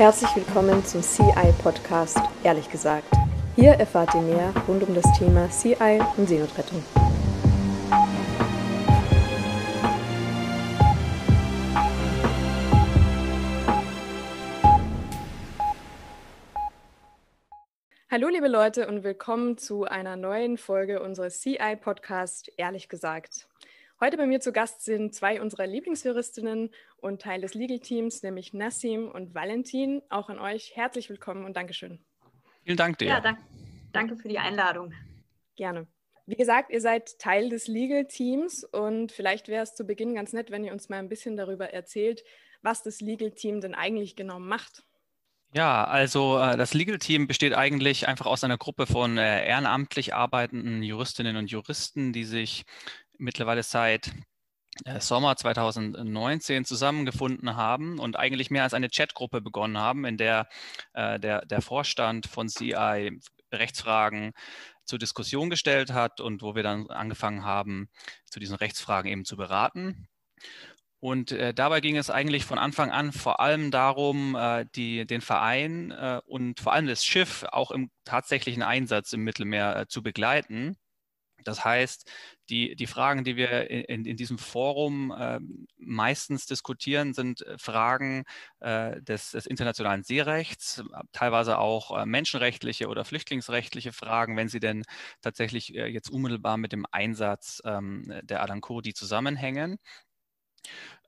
Herzlich willkommen zum CI Podcast, ehrlich gesagt. Hier erfahrt ihr mehr rund um das Thema CI und Seenotrettung. Hallo liebe Leute und willkommen zu einer neuen Folge unseres CI Podcast, ehrlich gesagt. Heute bei mir zu Gast sind zwei unserer Lieblingsjuristinnen und Teil des Legal Teams, nämlich Nassim und Valentin. Auch an euch herzlich willkommen und Dankeschön. Vielen Dank dir. Ja, danke, danke für die Einladung. Gerne. Wie gesagt, ihr seid Teil des Legal Teams und vielleicht wäre es zu Beginn ganz nett, wenn ihr uns mal ein bisschen darüber erzählt, was das Legal Team denn eigentlich genau macht. Ja, also äh, das Legal Team besteht eigentlich einfach aus einer Gruppe von äh, ehrenamtlich arbeitenden Juristinnen und Juristen, die sich mittlerweile seit äh, Sommer 2019 zusammengefunden haben und eigentlich mehr als eine Chatgruppe begonnen haben, in der äh, der, der Vorstand von CI Rechtsfragen zur Diskussion gestellt hat und wo wir dann angefangen haben, zu diesen Rechtsfragen eben zu beraten. Und äh, dabei ging es eigentlich von Anfang an vor allem darum, äh, die, den Verein äh, und vor allem das Schiff auch im tatsächlichen Einsatz im Mittelmeer äh, zu begleiten. Das heißt, die, die Fragen, die wir in, in diesem Forum äh, meistens diskutieren, sind äh, Fragen äh, des, des, internationalen Seerechts, teilweise auch äh, menschenrechtliche oder flüchtlingsrechtliche Fragen, wenn sie denn tatsächlich äh, jetzt unmittelbar mit dem Einsatz ähm, der Alan Kurdi zusammenhängen.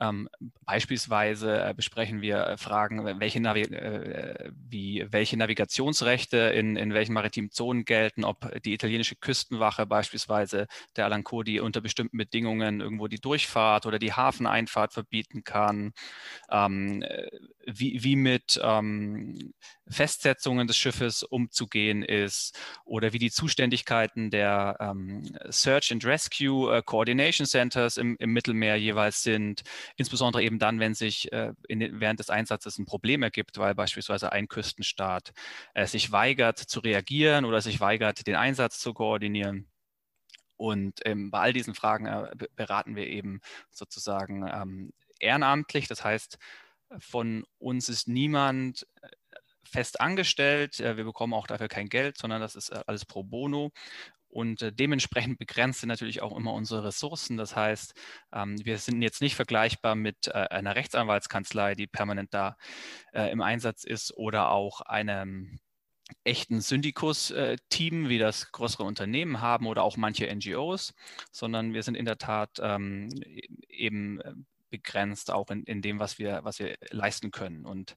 Ähm, beispielsweise äh, besprechen wir äh, Fragen, welche, Navi äh, wie, welche Navigationsrechte in, in welchen maritimen Zonen gelten, ob die italienische Küstenwache beispielsweise der Alan Cody unter bestimmten Bedingungen irgendwo die Durchfahrt oder die Hafeneinfahrt verbieten kann, ähm, äh, wie, wie mit ähm, Festsetzungen des Schiffes umzugehen ist oder wie die Zuständigkeiten der ähm, Search and Rescue äh, Coordination Centers im, im, Mittelmeer jeweils sind, insbesondere eben dann, wenn sich äh, in, während des Einsatzes ein Problem ergibt, weil beispielsweise ein Küstenstaat äh, sich weigert zu reagieren oder sich weigert, den Einsatz zu koordinieren. Und ähm, bei all diesen Fragen äh, beraten wir eben sozusagen ähm, ehrenamtlich. Das heißt, von uns ist niemand äh, fest angestellt. Äh, wir bekommen auch dafür kein Geld, sondern das ist äh, alles pro bono. Und dementsprechend begrenzt sind natürlich auch immer unsere Ressourcen. Das heißt, ähm, wir sind jetzt nicht vergleichbar mit einer Rechtsanwaltskanzlei, die permanent da im Einsatz ist oder auch einem echten Syndikus-Team, wie das größere Unternehmen haben oder auch manche NGOs, sondern wir sind in der Tat ähm, eben begrenzt, auch in, in dem, was wir, was wir leisten können. Und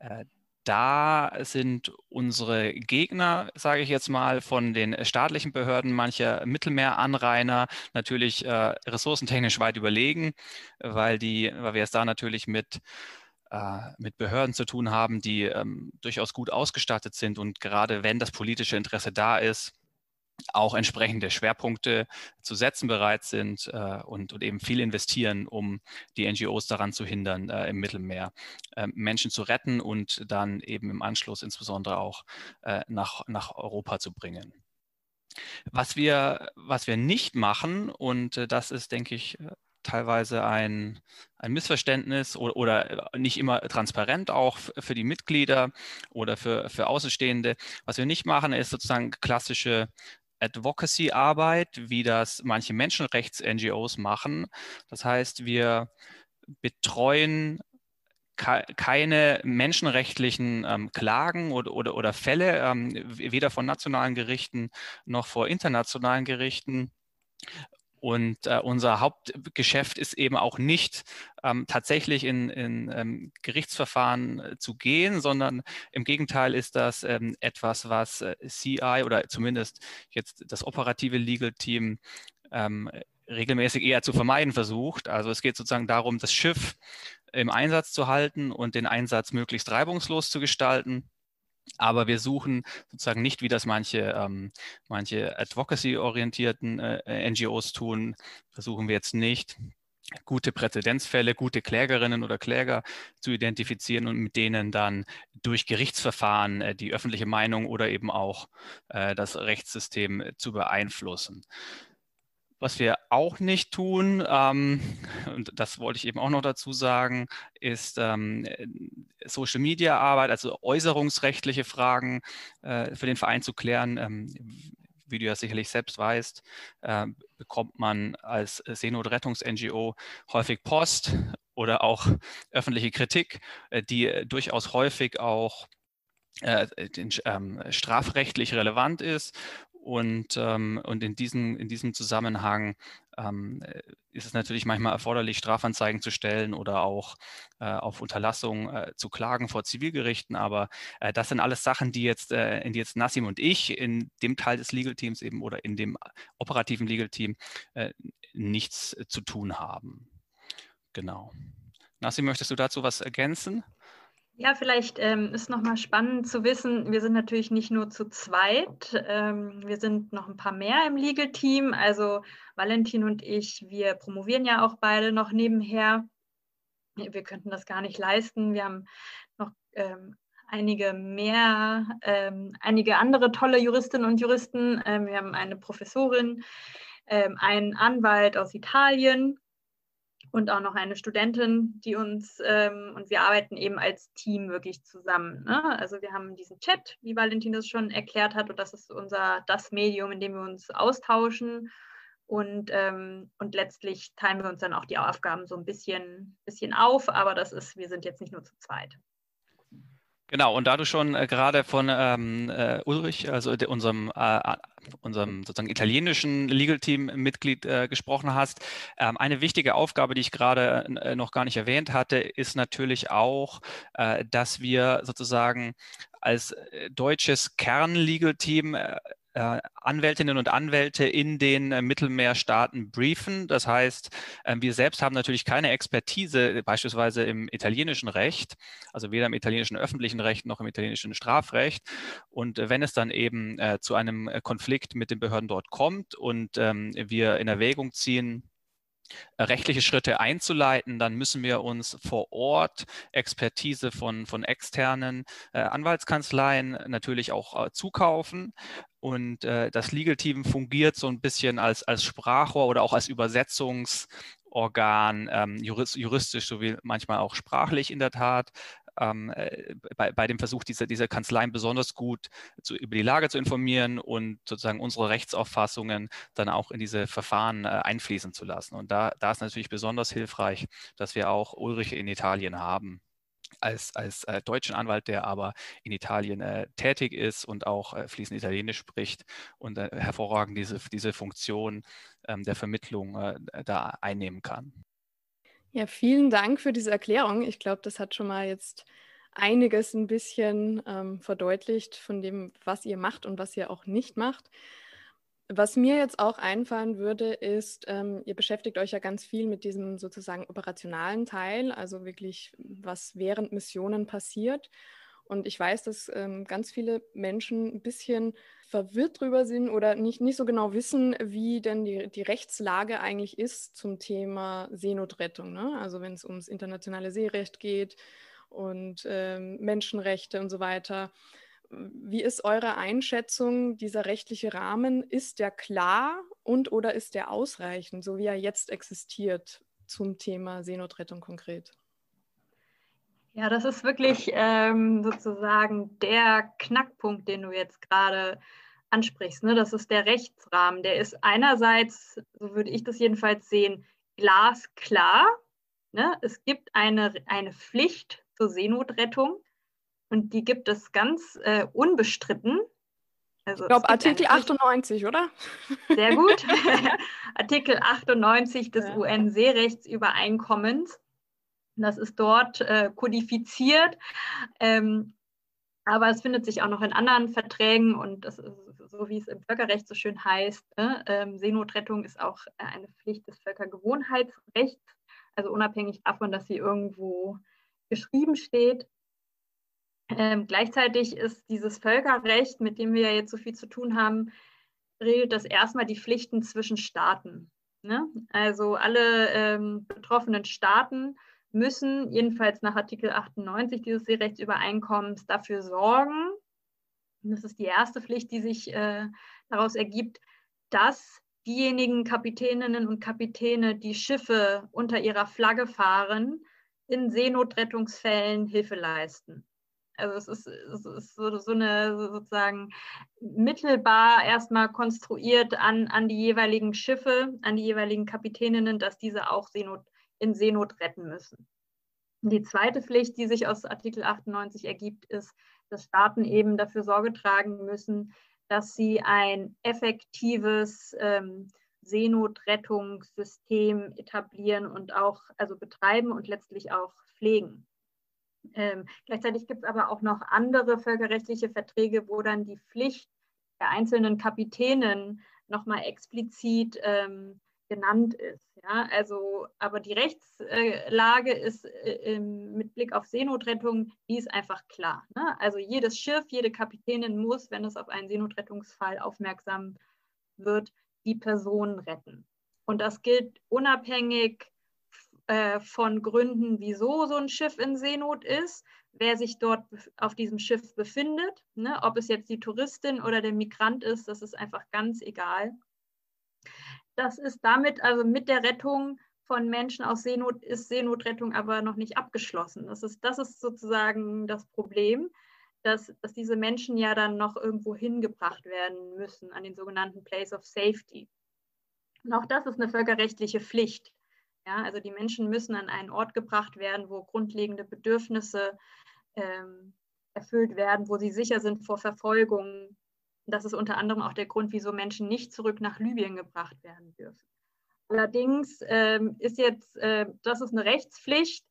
äh, da sind unsere Gegner, sage ich jetzt mal, von den staatlichen Behörden, manche Mittelmeeranrainer natürlich äh, ressourcentechnisch weit überlegen, weil, die, weil wir es da natürlich mit, äh, mit Behörden zu tun haben, die ähm, durchaus gut ausgestattet sind. Und gerade wenn das politische Interesse da ist, auch entsprechende Schwerpunkte zu setzen bereit sind äh, und, und, eben viel investieren, um die NGOs daran zu hindern, äh, im Mittelmeer äh, Menschen zu retten und dann eben im Anschluss insbesondere auch äh, nach, nach Europa zu bringen. Was wir, was wir nicht machen, und äh, das ist, denke ich, äh, teilweise ein, ein Missverständnis oder, oder, nicht immer transparent auch für die Mitglieder oder für, für Außenstehende. Was wir nicht machen, ist sozusagen klassische Advocacy-Arbeit, wie das manche Menschenrechts-NGOs machen. Das heißt, wir betreuen keine menschenrechtlichen ähm, Klagen oder, oder, oder Fälle, ähm, weder von nationalen Gerichten noch vor internationalen Gerichten. Und äh, unser Hauptgeschäft ist eben auch nicht ähm, tatsächlich in, in ähm, Gerichtsverfahren äh, zu gehen, sondern im Gegenteil ist das ähm, etwas, was äh, CI oder zumindest jetzt das operative Legal Team ähm, regelmäßig eher zu vermeiden versucht. Also es geht sozusagen darum, das Schiff im Einsatz zu halten und den Einsatz möglichst reibungslos zu gestalten aber wir suchen sozusagen nicht, wie das manche, ähm, manche advocacy-orientierten äh, NGOs tun, versuchen wir jetzt nicht, gute Präzedenzfälle, gute Klägerinnen oder Kläger zu identifizieren und mit denen dann durch Gerichtsverfahren äh, die öffentliche Meinung oder eben auch äh, das Rechtssystem zu beeinflussen. Was wir auch nicht tun, ähm, und das wollte ich eben auch noch dazu sagen, ist ähm, Social-Media-Arbeit, also äußerungsrechtliche Fragen äh, für den Verein zu klären. Ähm, wie du ja sicherlich selbst weißt, äh, bekommt man als Seenotrettungs-NGO häufig Post oder auch öffentliche Kritik, äh, die durchaus häufig auch äh, den, ähm, strafrechtlich relevant ist und, ähm, und in, diesen, in diesem Zusammenhang ähm, ist es natürlich manchmal erforderlich, Strafanzeigen zu stellen oder auch äh, auf Unterlassung äh, zu klagen vor Zivilgerichten. Aber äh, das sind alles Sachen, die jetzt, äh, in die jetzt Nassim und ich in dem Teil des Legal Teams eben oder in dem operativen Legal Team äh, nichts zu tun haben. Genau. Nassim, möchtest du dazu was ergänzen? Ja, vielleicht ähm, ist nochmal spannend zu wissen, wir sind natürlich nicht nur zu zweit, ähm, wir sind noch ein paar mehr im Legal-Team. Also Valentin und ich, wir promovieren ja auch beide noch nebenher. Wir könnten das gar nicht leisten. Wir haben noch ähm, einige mehr, ähm, einige andere tolle Juristinnen und Juristen. Ähm, wir haben eine Professorin, ähm, einen Anwalt aus Italien und auch noch eine Studentin, die uns, ähm, und wir arbeiten eben als Team wirklich zusammen. Ne? Also wir haben diesen Chat, wie Valentin das schon erklärt hat, und das ist unser, das Medium, in dem wir uns austauschen. Und, ähm, und letztlich teilen wir uns dann auch die Aufgaben so ein bisschen, bisschen auf, aber das ist, wir sind jetzt nicht nur zu zweit. Genau, und da du schon äh, gerade von ähm, äh, Ulrich, also de, unserem, äh, unserem sozusagen italienischen Legal Team-Mitglied äh, gesprochen hast, ähm, eine wichtige Aufgabe, die ich gerade äh, noch gar nicht erwähnt hatte, ist natürlich auch, äh, dass wir sozusagen als deutsches Kern-Legal-Team Anwältinnen und Anwälte in den äh, Mittelmeerstaaten briefen. Das heißt, äh, wir selbst haben natürlich keine Expertise, beispielsweise im italienischen Recht, also weder im italienischen öffentlichen Recht noch im italienischen Strafrecht. Und wenn es dann eben zu einem Konflikt mit den Behörden dort kommt und ähm, wir in Erwägung ziehen, rechtliche Schritte einzuleiten, dann müssen wir uns vor Ort Expertise von, von externen äh, Anwaltskanzleien natürlich auch äh, zukaufen. Und äh, das Legal Team fungiert so ein bisschen als, als Sprachrohr oder auch als Übersetzungsorgan, ähm, juristisch sowie manchmal auch sprachlich in der Tat, ähm, äh, bei, bei, dem Versuch, diese, diese Kanzleien besonders gut zu, über die Lage zu informieren und sozusagen unsere Rechtsauffassungen dann auch in diese Verfahren äh, einfließen zu lassen. Und da, da ist natürlich besonders hilfreich, dass wir auch Ulrich in Italien haben als, als äh, deutschen Anwalt, der aber in Italien äh, tätig ist und auch äh, fließend Italienisch spricht und äh, hervorragend diese, diese Funktion ähm, der Vermittlung äh, da einnehmen kann. Ja, vielen Dank für diese Erklärung. Ich glaube, das hat schon mal jetzt einiges ein bisschen ähm, verdeutlicht von dem, was ihr macht und was ihr auch nicht macht. Was mir jetzt auch einfallen würde, ist, ähm, ihr beschäftigt euch ja ganz viel mit diesem sozusagen operationalen Teil, also wirklich, was während Missionen passiert. Und ich weiß, dass ähm, ganz viele Menschen ein bisschen verwirrt drüber sind oder nicht, nicht so genau wissen, wie denn die, die Rechtslage eigentlich ist zum Thema Seenotrettung. Ne? Also wenn es ums internationale Seerecht geht und ähm, Menschenrechte und so weiter. Wie ist eure Einschätzung, dieser rechtliche Rahmen? Ist der klar und oder ist der ausreichend, so wie er jetzt existiert zum Thema Seenotrettung konkret? Ja, das ist wirklich ähm, sozusagen der Knackpunkt, den du jetzt gerade ansprichst. Ne? Das ist der Rechtsrahmen. Der ist einerseits, so würde ich das jedenfalls sehen, glasklar. Ne? Es gibt eine, eine Pflicht zur Seenotrettung. Und die gibt es ganz äh, unbestritten. Also ich glaube Artikel 98, oder? Sehr gut. Artikel 98 des ja. UN-Seerechtsübereinkommens. Das ist dort äh, kodifiziert. Ähm, aber es findet sich auch noch in anderen Verträgen und das ist so, wie es im Völkerrecht so schön heißt. Ne? Ähm, Seenotrettung ist auch eine Pflicht des Völkergewohnheitsrechts, also unabhängig davon, dass sie irgendwo geschrieben steht. Ähm, gleichzeitig ist dieses Völkerrecht, mit dem wir ja jetzt so viel zu tun haben, regelt das erstmal die Pflichten zwischen Staaten. Ne? Also alle ähm, betroffenen Staaten müssen jedenfalls nach Artikel 98 dieses Seerechtsübereinkommens dafür sorgen, und das ist die erste Pflicht, die sich äh, daraus ergibt, dass diejenigen Kapitäninnen und Kapitäne, die Schiffe unter ihrer Flagge fahren, in Seenotrettungsfällen Hilfe leisten. Also es ist, es ist so, so, eine sozusagen mittelbar erstmal konstruiert an, an die jeweiligen Schiffe, an die jeweiligen Kapitäninnen, dass diese auch Seenot, in Seenot retten müssen. Die zweite Pflicht, die sich aus Artikel 98 ergibt, ist, dass Staaten eben dafür Sorge tragen müssen, dass sie ein effektives ähm, Seenotrettungssystem etablieren und auch also betreiben und letztlich auch pflegen. Ähm, gleichzeitig gibt es aber auch noch andere völkerrechtliche Verträge, wo dann die Pflicht der einzelnen Kapitänen nochmal explizit ähm, genannt ist. Ja? Also, aber die Rechtslage ist äh, mit Blick auf Seenotrettung, die ist einfach klar. Ne? Also jedes Schiff, jede Kapitänin muss, wenn es auf einen Seenotrettungsfall aufmerksam wird, die Person retten. Und das gilt unabhängig äh, von Gründen, wieso so ein Schiff in Seenot ist, wer sich dort auf diesem Schiff befindet, ne? ob es jetzt die Touristin oder der Migrant ist, das ist einfach ganz egal. Das ist damit, also mit der Rettung von Menschen aus Seenot, ist Seenotrettung aber noch nicht abgeschlossen. Das ist, das ist sozusagen das Problem, dass, dass diese Menschen ja dann noch irgendwo hingebracht werden müssen, an den sogenannten Place of Safety. Und auch das ist eine völkerrechtliche Pflicht. Ja, also die Menschen müssen an einen Ort gebracht werden, wo grundlegende Bedürfnisse ähm, erfüllt werden, wo sie sicher sind vor Verfolgung. Das ist unter anderem auch der Grund, wieso Menschen nicht zurück nach Libyen gebracht werden dürfen. Allerdings ähm, ist jetzt, äh, das ist eine Rechtspflicht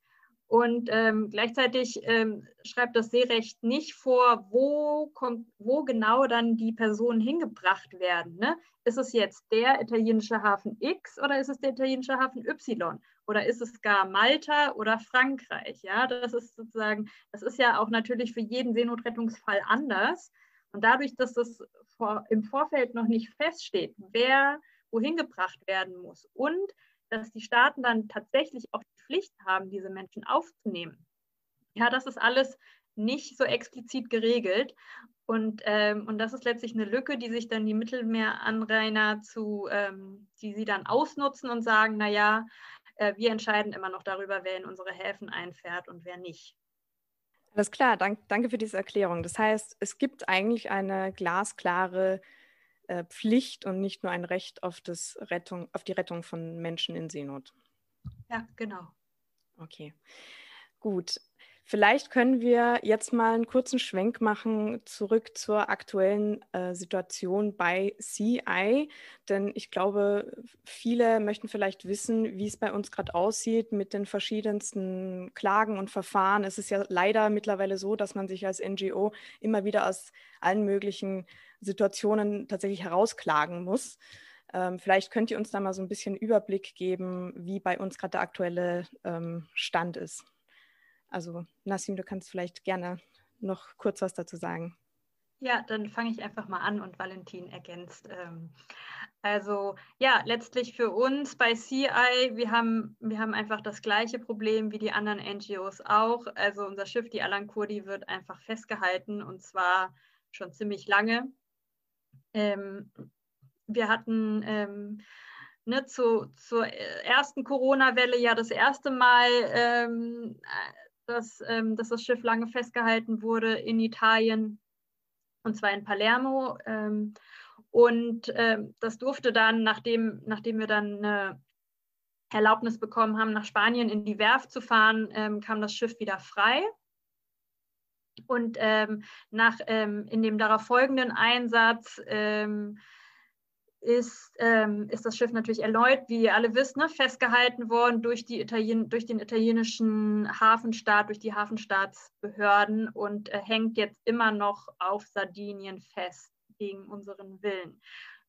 und ähm, gleichzeitig ähm, schreibt das Seerecht nicht vor, wo, kommt, wo genau dann die Personen hingebracht werden. Ne? Ist es jetzt der italienische Hafen X oder ist es der italienische Hafen Y? Oder ist es gar Malta oder Frankreich? Ja, das ist sozusagen, das ist ja auch natürlich für jeden Seenotrettungsfall anders. Und dadurch, dass das vor, im Vorfeld noch nicht feststeht, wer wohin gebracht werden muss und dass die Staaten dann tatsächlich auch die Pflicht haben, diese Menschen aufzunehmen. Ja, das ist alles nicht so explizit geregelt. Und, ähm, und das ist letztlich eine Lücke, die sich dann die Mittelmeeranrainer zu, ähm, die sie dann ausnutzen und sagen, naja, äh, wir entscheiden immer noch darüber, wer in unsere Häfen einfährt und wer nicht. Alles klar, dank, danke für diese Erklärung. Das heißt, es gibt eigentlich eine glasklare äh, Pflicht und nicht nur ein Recht auf, das Rettung, auf die Rettung von Menschen in Seenot. Ja, genau. Okay, gut. Vielleicht können wir jetzt mal einen kurzen Schwenk machen zurück zur aktuellen äh, Situation bei CI, denn ich glaube, viele möchten vielleicht wissen, wie es bei uns gerade aussieht mit den verschiedensten Klagen und Verfahren. Es ist ja leider mittlerweile so, dass man sich als NGO immer wieder aus allen möglichen Situationen tatsächlich herausklagen muss. Ähm, vielleicht könnt ihr uns da mal so ein bisschen Überblick geben, wie bei uns gerade der aktuelle ähm, Stand ist. Also Nassim, du kannst vielleicht gerne noch kurz was dazu sagen. Ja, dann fange ich einfach mal an und Valentin ergänzt. Ähm, also ja, letztlich für uns bei CI, wir haben, wir haben einfach das gleiche Problem wie die anderen NGOs auch. Also unser Schiff, die Alan Kurdi, wird einfach festgehalten und zwar schon ziemlich lange. Ähm, wir hatten ähm, ne, zu, zur ersten Corona-Welle ja das erste Mal, dass, ähm, dass das Schiff lange festgehalten wurde in Italien und zwar in Palermo. Ähm, und ähm, das durfte dann, nachdem, nachdem wir dann eine Erlaubnis bekommen haben, nach Spanien in die Werft zu fahren, ähm, kam das Schiff wieder frei. Und ähm, nach, ähm, in dem darauf folgenden Einsatz ähm, ist, ähm, ist das Schiff natürlich erneut, wie ihr alle wisst, ne, festgehalten worden durch, die Italien, durch den italienischen Hafenstaat, durch die Hafenstaatsbehörden und äh, hängt jetzt immer noch auf Sardinien fest gegen unseren Willen.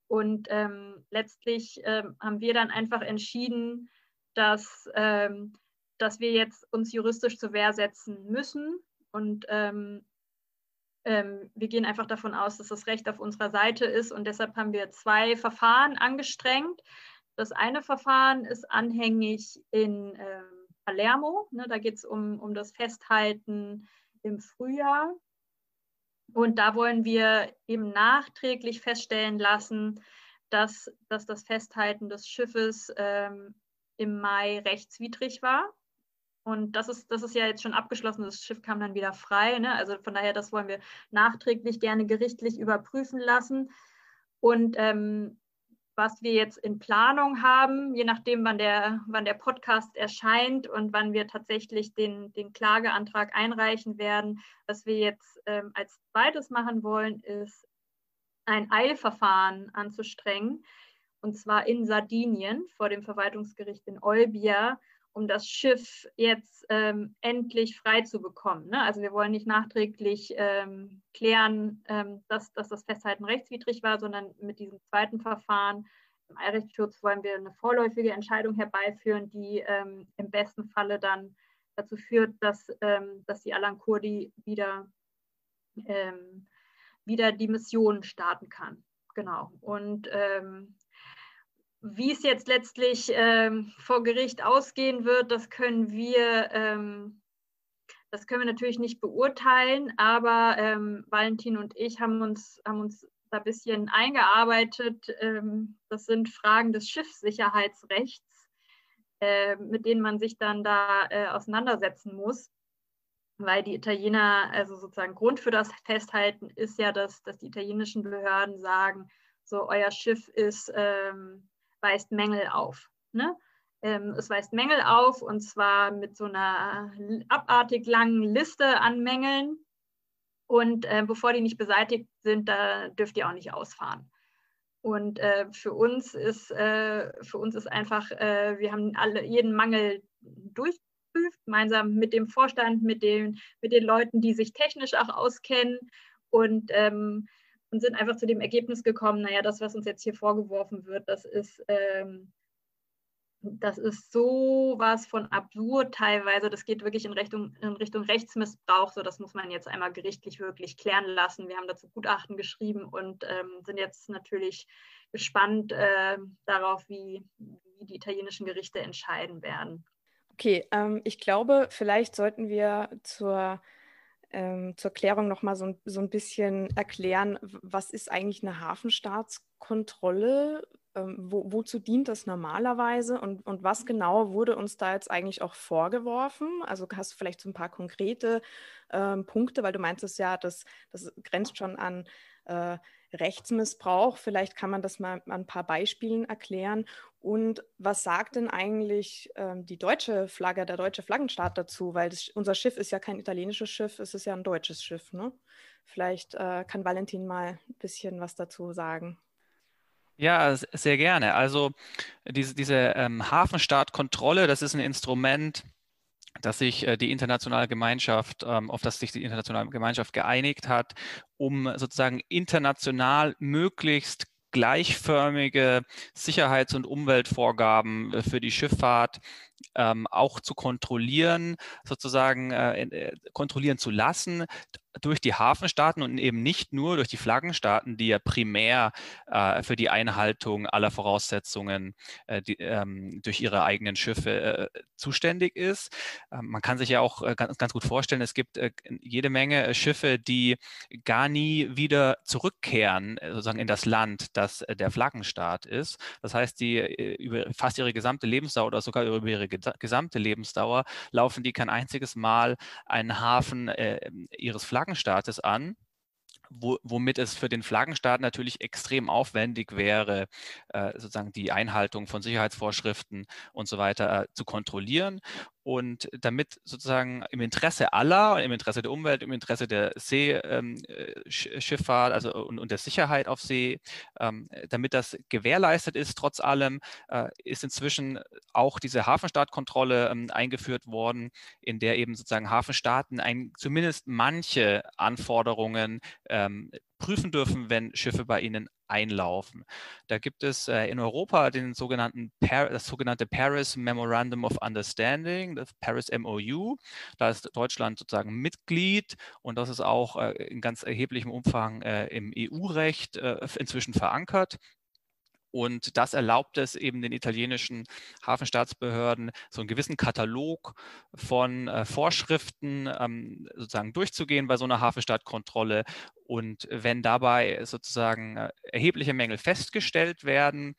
Und ähm, letztlich ähm, haben wir dann einfach entschieden, dass, ähm, dass wir jetzt uns juristisch zur Wehr setzen müssen und ähm, wir gehen einfach davon aus, dass das Recht auf unserer Seite ist und deshalb haben wir zwei Verfahren angestrengt. Das eine Verfahren ist anhängig in ähm, Palermo. Ne, da geht es um, um das Festhalten im Frühjahr. Und da wollen wir eben nachträglich feststellen lassen, dass, dass das Festhalten des Schiffes ähm, im Mai rechtswidrig war Und das ist, das ist ja jetzt schon abgeschlossen. Das Schiff kam dann wieder frei. Ne? Also von daher, das wollen wir nachträglich gerne gerichtlich überprüfen lassen. Und ähm, was wir jetzt in Planung haben, je nachdem, wann der, wann der Podcast erscheint und wann wir tatsächlich den, den Klageantrag einreichen werden. Was wir jetzt ähm, als zweites machen wollen, ist ein Eilverfahren anzustrengen, und zwar in Sardinien vor dem Verwaltungsgericht in Olbia, um das Schiff jetzt ähm, endlich frei zu bekommen. Ne? Also wir wollen nicht nachträglich ähm, klären, ähm, dass, dass das Festhalten rechtswidrig war, sondern mit diesem zweiten Verfahren im Eilrechtsschutz wollen wir eine vorläufige Entscheidung herbeiführen, die ähm, im besten Falle dann dazu führt, dass, ähm, dass die Alan Kurdi wieder, ähm, wieder die Mission starten kann. Genau. Und wie es jetzt letztlich ähm, vor Gericht ausgehen wird, das können wir, ähm, das können wir natürlich nicht beurteilen, aber ähm, Valentin und ich haben uns, haben uns da ein bisschen eingearbeitet. Ähm, das sind Fragen des Schiffssicherheitsrechts, äh, mit denen man sich dann da äh, auseinandersetzen muss. Weil die Italiener, also sozusagen Grund für das Festhalten ist ja, dass, dass die italienischen Behörden sagen, so euer Schiff ist ähm, weist Mängel auf. Ne? Ähm, es weist Mängel auf und zwar mit so einer abartig langen Liste an Mängeln. Und äh, bevor die nicht beseitigt sind, da dürft ihr auch nicht ausfahren. Und äh, für uns ist äh, für uns ist einfach, äh, wir haben alle jeden Mangel durchgeprüft, gemeinsam mit dem Vorstand, mit den, mit den Leuten, die sich technisch auch auskennen. Und ähm, und sind einfach zu dem Ergebnis gekommen, naja, das, was uns jetzt hier vorgeworfen wird, das ist, ähm, das ist so was von absurd teilweise. Das geht wirklich in Richtung, in Richtung Rechtsmissbrauch. So, das muss man jetzt einmal gerichtlich wirklich klären lassen. Wir haben dazu Gutachten geschrieben und ähm, sind jetzt natürlich gespannt äh, darauf, wie, wie die italienischen Gerichte entscheiden werden. Okay, ähm, ich glaube, vielleicht sollten wir zur ähm, zur Klärung nochmal so, so ein bisschen erklären, was ist eigentlich eine Hafenstaatskontrolle? Ähm, wo, wozu dient das normalerweise und, und was genau wurde uns da jetzt eigentlich auch vorgeworfen? Also hast du vielleicht so ein paar konkrete ähm, Punkte, weil du meintest ja, das, das grenzt schon an äh, Rechtsmissbrauch. Vielleicht kann man das mal an ein paar Beispielen erklären. Und was sagt denn eigentlich ähm, die deutsche Flagge, der deutsche Flaggenstaat dazu? Weil das, unser Schiff ist ja kein italienisches Schiff, es ist ja ein deutsches Schiff. Ne? Vielleicht äh, kann Valentin mal ein bisschen was dazu sagen. Ja, sehr gerne. Also diese, diese ähm, Hafenstaatkontrolle, das ist ein Instrument, dass sich äh, die internationale Gemeinschaft, ähm, auf das sich die internationale Gemeinschaft geeinigt hat, um sozusagen international möglichst gleichförmige Sicherheits- und Umweltvorgaben äh, für die Schifffahrt ähm, auch zu kontrollieren, sozusagen äh, äh, kontrollieren zu lassen durch die Hafenstaaten und eben nicht nur durch die Flaggenstaaten, die ja primär äh, für die Einhaltung aller Voraussetzungen äh, die, ähm, durch ihre eigenen Schiffe äh, zuständig ist. Ähm, man kann sich ja auch äh, ganz, ganz, gut vorstellen, es gibt jede Menge Schiffe, die gar nie wieder zurückkehren, sozusagen in das Land, das der Flaggenstaat ist. Das heißt, die über fast ihre gesamte Lebensdauer oder sogar über ihre gesamte Lebensdauer laufen die kein einziges Mal einen Hafen äh, ihres Flaggenstaates an wo, womit es für den Flaggenstaat natürlich extrem aufwendig wäre, äh, sozusagen die Einhaltung von Sicherheitsvorschriften und so weiter äh, zu kontrollieren. Und damit sozusagen im Interesse aller, im Interesse der Umwelt, im Interesse der Seeschifffahrt ähm, also und, und, der Sicherheit auf See, ähm, damit das gewährleistet ist, trotz allem, äh, ist inzwischen auch diese Hafenstaatkontrolle ähm, eingeführt worden, in der eben sozusagen Hafenstaaten ein, zumindest manche Anforderungen prüfen dürfen, wenn Schiffe bei ihnen einlaufen. Da gibt es äh, in Europa den sogenannten Par das sogenannte Paris Memorandum of Understanding, das Paris MOU. Da ist Deutschland sozusagen Mitglied und das ist auch äh, in ganz erheblichem Umfang äh, im EU-Recht äh, inzwischen verankert. Und das erlaubt es eben den italienischen Hafenstaatsbehörden, so einen gewissen Katalog von äh, Vorschriften ähm, sozusagen durchzugehen bei so einer Hafenstaatkontrolle Und wenn dabei sozusagen äh, erhebliche Mängel festgestellt werden,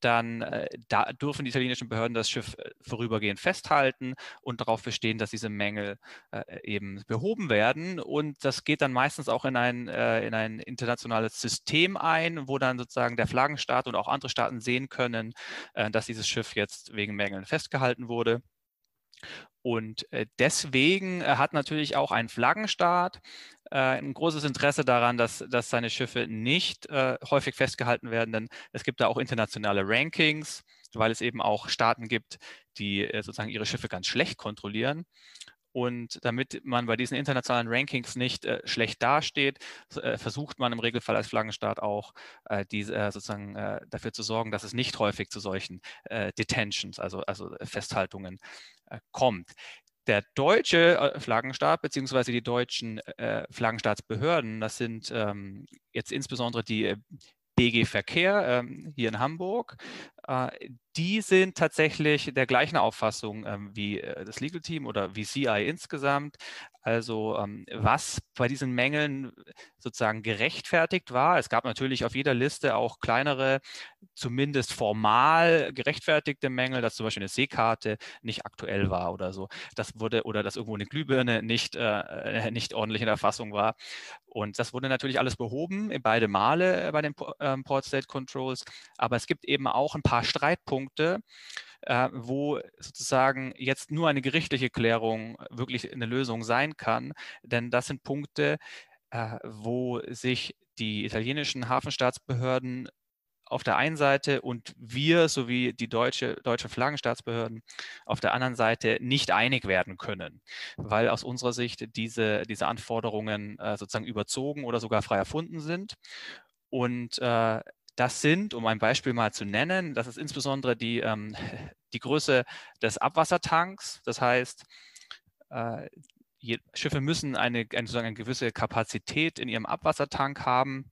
dann äh, da dürfen die italienischen Behörden das Schiff äh, vorübergehend festhalten und darauf bestehen, dass diese Mängel eben behoben werden. Und das geht dann meistens auch in ein, in ein internationales System ein, wo dann sozusagen der Flaggenstaat und auch andere Staaten sehen können, dass dieses Schiff jetzt wegen Mängeln festgehalten wurde. Und deswegen hat natürlich auch ein Flaggenstaat ein großes Interesse daran, dass, dass seine Schiffe nicht häufig festgehalten werden, denn es gibt da auch internationale Rankings, weil es eben auch Staaten gibt, die sozusagen ihre Schiffe ganz schlecht kontrollieren. Und damit man bei diesen internationalen Rankings nicht äh, schlecht dasteht, äh, versucht man im Regelfall als Flaggenstaat auch äh, diese, äh, sozusagen äh, dafür zu sorgen, dass es nicht häufig zu solchen äh, Detentions, also, also Festhaltungen kommt. Der deutsche Flaggenstaat beziehungsweise die deutschen Flaggenstaatsbehörden, das sind ähm, jetzt insbesondere die BG Verkehr ähm, hier in Hamburg, die sind tatsächlich der gleichen Auffassung ähm, wie äh, das Legal Team oder wie CI insgesamt. Also ähm, was bei diesen Mängeln sozusagen gerechtfertigt war. Es gab natürlich auf jeder Liste auch kleinere, zumindest formal gerechtfertigte Mängel, dass zum Beispiel eine Seekarte nicht aktuell war oder so. Das wurde oder dass irgendwo eine Glühbirne nicht, äh, nicht ordentlich in der Fassung war. Und das wurde natürlich alles behoben, beide Male bei den ähm, Port State Controls. Aber es gibt eben auch ein paar Streitpunkte, äh, wo sozusagen jetzt nur eine gerichtliche Klärung wirklich eine Lösung sein kann. Denn das sind Punkte, äh, wo sich die italienischen Hafenstaatsbehörden auf der einen Seite und wir sowie die deutsche, deutsche Flaggenstaatsbehörden auf der anderen Seite nicht einig werden können, weil aus unserer Sicht diese, diese Anforderungen äh, sozusagen überzogen oder sogar frei erfunden sind. Und äh, das sind, um ein Beispiel mal zu nennen, das ist insbesondere die, ähm, die Größe des Abwassertanks. Das heißt, äh, Schiffe müssen eine, eine, sozusagen eine gewisse Kapazität in ihrem Abwassertank haben.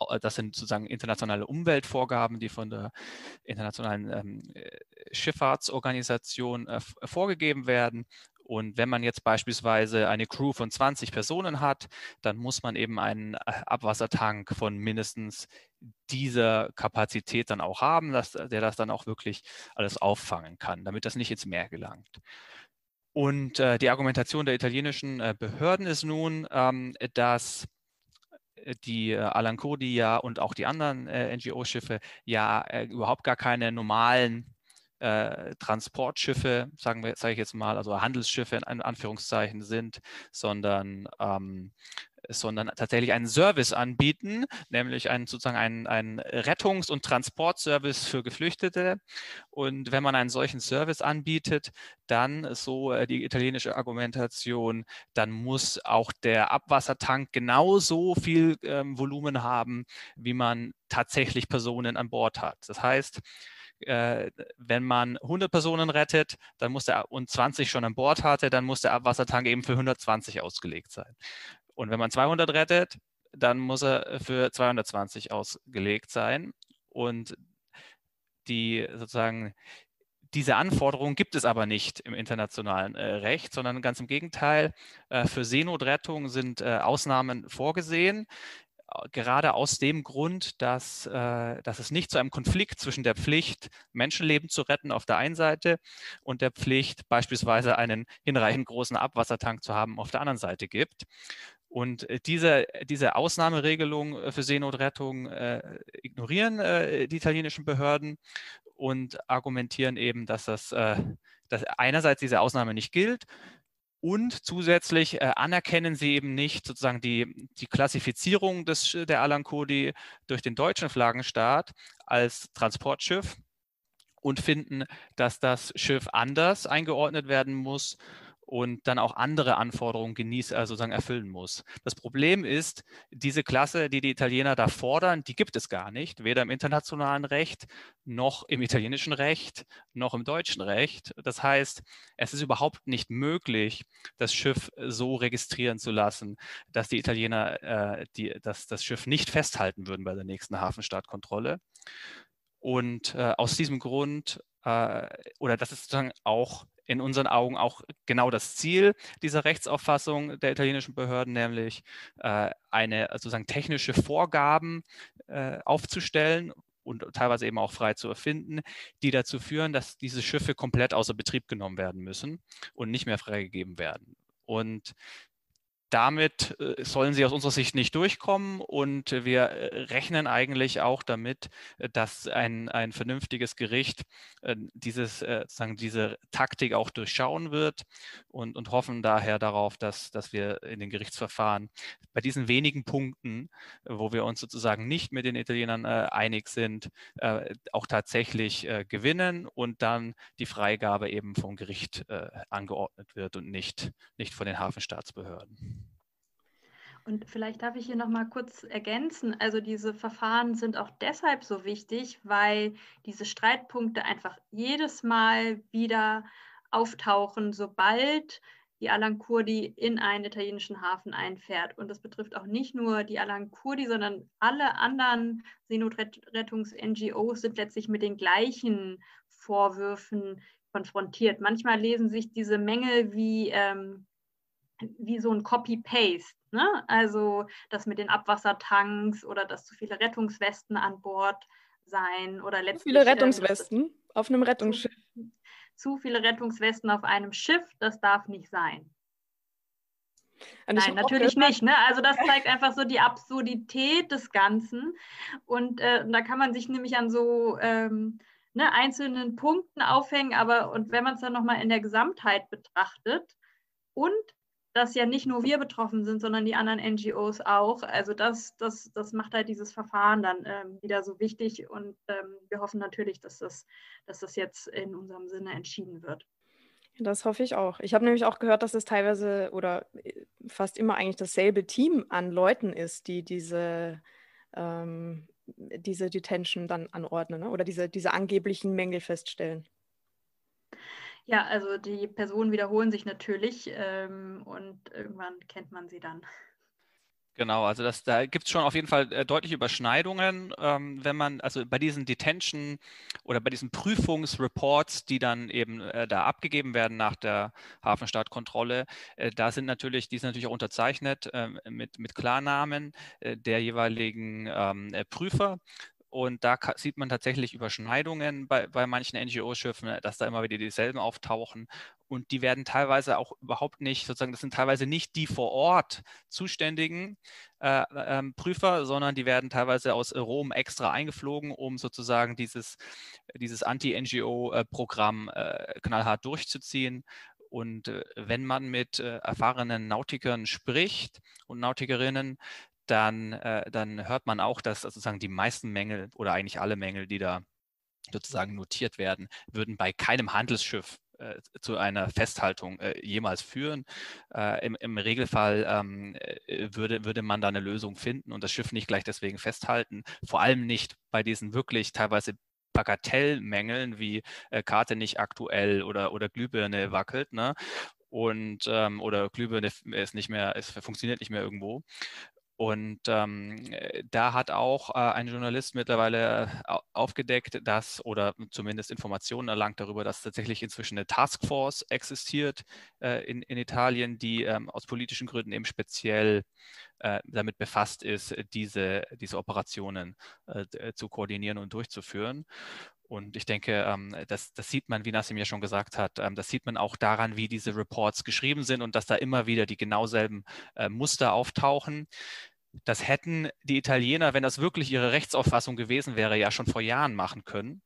Äh, das sind sozusagen internationale Umweltvorgaben, die von der Internationalen ähm, Schifffahrtsorganisation äh, vorgegeben werden. Und wenn man jetzt beispielsweise eine Crew von 20 Personen hat, dann muss man eben einen äh, Abwassertank von mindestens dieser Kapazität dann auch haben, dass, der das dann auch wirklich alles auffangen kann, damit das nicht ins Meer gelangt. Und äh, die Argumentation der italienischen äh, Behörden ist nun, ähm, dass die äh, Alan Kurdi ja und auch die anderen äh, NGO-Schiffe ja äh, überhaupt gar keine normalen äh, Transportschiffe, sagen wir, sage ich jetzt mal, also Handelsschiffe in Anführungszeichen sind, sondern ähm, sondern tatsächlich einen Service anbieten, nämlich einen, sozusagen einen, einen Rettungs- und Transportservice für Geflüchtete. Und wenn man einen solchen Service anbietet, dann, so äh, die italienische Argumentation, dann muss auch der Abwassertank genauso viel ähm, Volumen haben, wie man tatsächlich Personen an Bord hat. Das heißt, äh, wenn man 100 Personen rettet dann muss der, und 20 schon an Bord hatte, dann muss der Abwassertank eben für 120 ausgelegt sein. Und wenn man 200 rettet, dann muss er für 220 ausgelegt sein. Und die sozusagen diese Anforderung gibt es aber nicht im internationalen äh, Recht, sondern ganz im Gegenteil. Äh, für Seenotrettung sind äh, Ausnahmen vorgesehen gerade aus dem Grund, dass, äh, dass es nicht zu einem Konflikt zwischen der Pflicht, Menschenleben zu retten auf der einen Seite und der Pflicht, beispielsweise einen hinreichend großen Abwassertank zu haben auf der anderen Seite gibt. Und äh, diese, diese Ausnahmeregelung für Seenotrettung äh, ignorieren äh, die italienischen Behörden und argumentieren eben, dass das äh, dass einerseits diese Ausnahme nicht gilt und zusätzlich äh, anerkennen sie eben nicht sozusagen die, die Klassifizierung des, der Alan Cody durch den deutschen Flaggenstaat als Transportschiff und finden, dass das Schiff anders eingeordnet werden muss und dann auch andere Anforderungen genießt, also sozusagen erfüllen muss. Das Problem ist, diese Klasse, die die Italiener da fordern, die gibt es gar nicht, weder im internationalen Recht noch im italienischen Recht noch im deutschen Recht. Das heißt, es ist überhaupt nicht möglich, das Schiff so registrieren zu lassen, dass die Italiener äh, die, dass das Schiff nicht festhalten würden bei der nächsten Hafenstaatkontrolle. Und äh, aus diesem Grund, äh, oder das ist sozusagen auch in unseren Augen auch genau das Ziel dieser Rechtsauffassung der italienischen Behörden, nämlich äh, eine sozusagen technische Vorgaben äh, aufzustellen und teilweise eben auch frei zu erfinden, die dazu führen, dass diese Schiffe komplett außer Betrieb genommen werden müssen und nicht mehr freigegeben werden. Und damit äh, sollen sie aus unserer Sicht nicht durchkommen und wir äh, rechnen eigentlich auch damit, äh, dass ein, ein vernünftiges Gericht dieses, sagen, diese Taktik auch durchschauen wird und, und hoffen daher darauf, dass, dass wir in den Gerichtsverfahren bei diesen wenigen Punkten, wo wir uns sozusagen nicht mit den Italienern einig sind, auch tatsächlich gewinnen und dann die Freigabe eben vom Gericht angeordnet wird und nicht, nicht von den Hafenstaatsbehörden. Und vielleicht darf ich hier noch mal kurz ergänzen. Also diese Verfahren sind auch deshalb so wichtig, weil diese Streitpunkte einfach jedes Mal wieder auftauchen, sobald die Alan Kurdi in einen italienischen Hafen einfährt. Und das betrifft auch nicht nur die Alan Kurdi, sondern alle anderen Seenotrettungs-NGOs sind letztlich mit den gleichen Vorwürfen konfrontiert. Manchmal lesen sich diese Mängel wie ähm, wie so ein Copy-Paste. Ne? Also das mit den Abwassertanks oder dass zu viele Rettungswesten an Bord sein oder letztlich. Zu viele ähm, Rettungswesten auf einem Rettungsschiff. Zu, zu, viele Rettungswesten auf einem Schiff, das darf nicht sein. Und Nein, natürlich nicht. Ne? Also das zeigt einfach so die Absurdität des Ganzen. Und äh, da kann man sich nämlich an so ähm, ne, einzelnen Punkten aufhängen, aber und wenn man es dann nochmal in der Gesamtheit betrachtet und dass ja nicht nur wir betroffen sind, sondern die anderen NGOs auch. Also das, das, das macht halt dieses Verfahren dann ähm, wieder so wichtig und ähm, wir hoffen natürlich, dass das, dass das jetzt in unserem Sinne entschieden wird. Das hoffe ich auch. Ich habe nämlich auch gehört, dass es teilweise oder äh, fast immer eigentlich dasselbe Team an Leuten ist, die diese, ähm, diese Detention dann anordnen ne? oder diese, diese angeblichen Mängel feststellen. Ja, also die Personen wiederholen sich natürlich ähm, und irgendwann kennt man sie dann. Genau, also das, da gibt es schon auf jeden Fall äh, deutliche Überschneidungen, ähm, wenn man, also bei diesen Detention oder bei diesen Prüfungsreports, die dann eben äh, da abgegeben werden nach der Hafenstaatkontrolle, äh, da sind natürlich, die sind natürlich auch unterzeichnet ähm, mit, mit Klarnamen äh, der jeweiligen ähm, äh, Prüfer. Und da sieht man tatsächlich Überschneidungen bei, bei manchen NGO-Schiffen, dass da immer wieder dieselben auftauchen. Und die werden teilweise auch überhaupt nicht, sozusagen, das sind teilweise nicht die vorOrt zuständigen äh, ähm, Prüfer, sondern die werden teilweise aus Rom extra eingeflogen, um sozusagen dieses, dieses Anti-NGO-Programm äh, knallhart durchzuziehen. Und äh, wenn man mit äh, erfahrenen Nautikern spricht und Nautikerinnen, dann, äh, dann hört man auch, dass sozusagen die meisten Mängel oder eigentlich alle Mängel, die da sozusagen notiert werden, würden bei keinem Handelsschiff äh, zu einer Festhaltung äh, jemals führen. Äh, im, im, Regelfall ähm, äh, würde, würde man da eine Lösung finden und das Schiff nicht gleich deswegen festhalten. Vor allem nicht bei diesen wirklich teilweise Bagatellmängeln wie äh, Karte nicht aktuell oder, oder Glühbirne wackelt. Ne? und ähm, oder Glühbirne ist nicht mehr, es funktioniert nicht mehr irgendwo. Und ähm, äh, da hat auch äh, ein Journalist mittlerweile äh, aufgedeckt, dass oder zumindest Informationen erlangt darüber, dass tatsächlich inzwischen eine Taskforce existiert äh, in, in Italien, die ähm, aus politischen Gründen eben speziell äh, damit befasst ist, diese, diese Operationen zu koordinieren und durchzuführen. Und ich denke, ähm, das, das, sieht man, wie Nassim ja schon gesagt hat, ähm, das sieht man auch daran, wie diese Reports geschrieben sind und dass da immer wieder die genau selben äh, Muster auftauchen. Das hätten die Italiener, wenn das wirklich ihre Rechtsauffassung gewesen wäre, ja schon vor Jahren machen können.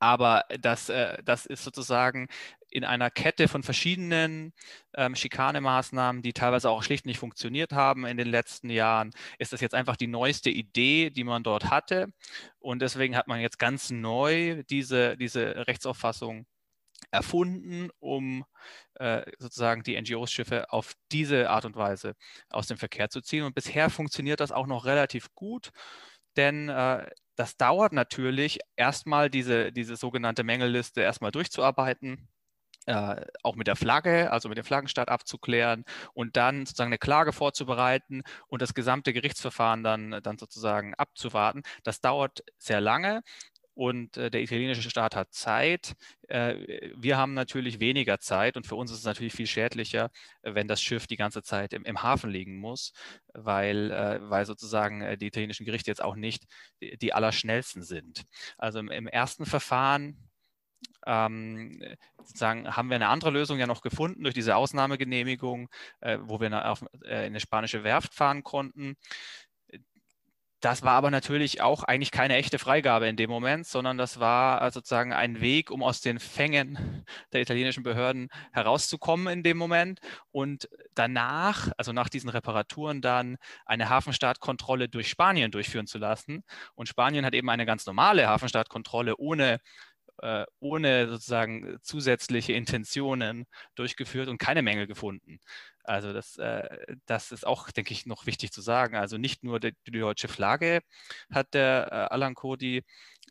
Aber das, äh, das ist sozusagen in einer Kette von verschiedenen ähm, Schikanemaßnahmen, die teilweise auch schlicht nicht funktioniert haben in den letzten Jahren, ist das jetzt einfach die neueste Idee, die man dort hatte. Und deswegen hat man jetzt ganz neu diese, diese Rechtsauffassung erfunden, um äh, sozusagen die NGOs-Schiffe auf diese Art und Weise aus dem Verkehr zu ziehen. Und bisher funktioniert das auch noch relativ gut, denn äh, das dauert natürlich erstmal diese, diese sogenannte Mängelliste erstmal durchzuarbeiten äh, auch mit der Flagge, also mit dem Flaggenstaat abzuklären und dann sozusagen eine Klage vorzubereiten und das gesamte Gerichtsverfahren dann, dann sozusagen abzuwarten. Das dauert sehr lange und äh, der italienische Staat hat Zeit. Äh, wir haben natürlich weniger Zeit und für uns ist es natürlich viel schädlicher, wenn das Schiff die ganze Zeit im, im Hafen liegen muss, weil, äh, weil sozusagen äh, die italienischen Gerichte jetzt auch nicht die, die allerschnellsten sind. Also im, im ersten Verfahren ähm, sozusagen haben wir eine andere Lösung ja noch gefunden durch diese Ausnahmegenehmigung, äh, wo wir auf, äh, in eine spanische Werft fahren konnten. Das war aber natürlich auch eigentlich keine echte Freigabe in dem Moment, sondern das war äh, sozusagen ein Weg, um aus den Fängen der italienischen Behörden herauszukommen in dem Moment und danach, also nach diesen Reparaturen, dann eine Hafenstartkontrolle durch Spanien durchführen zu lassen. Und Spanien hat eben eine ganz normale Hafenstartkontrolle ohne äh, ohne sozusagen zusätzliche Intentionen durchgeführt und keine Mängel gefunden. Also das, äh, das ist auch, denke ich, noch wichtig zu sagen. Also nicht nur die, die deutsche Flagge hat der äh, Alan Cody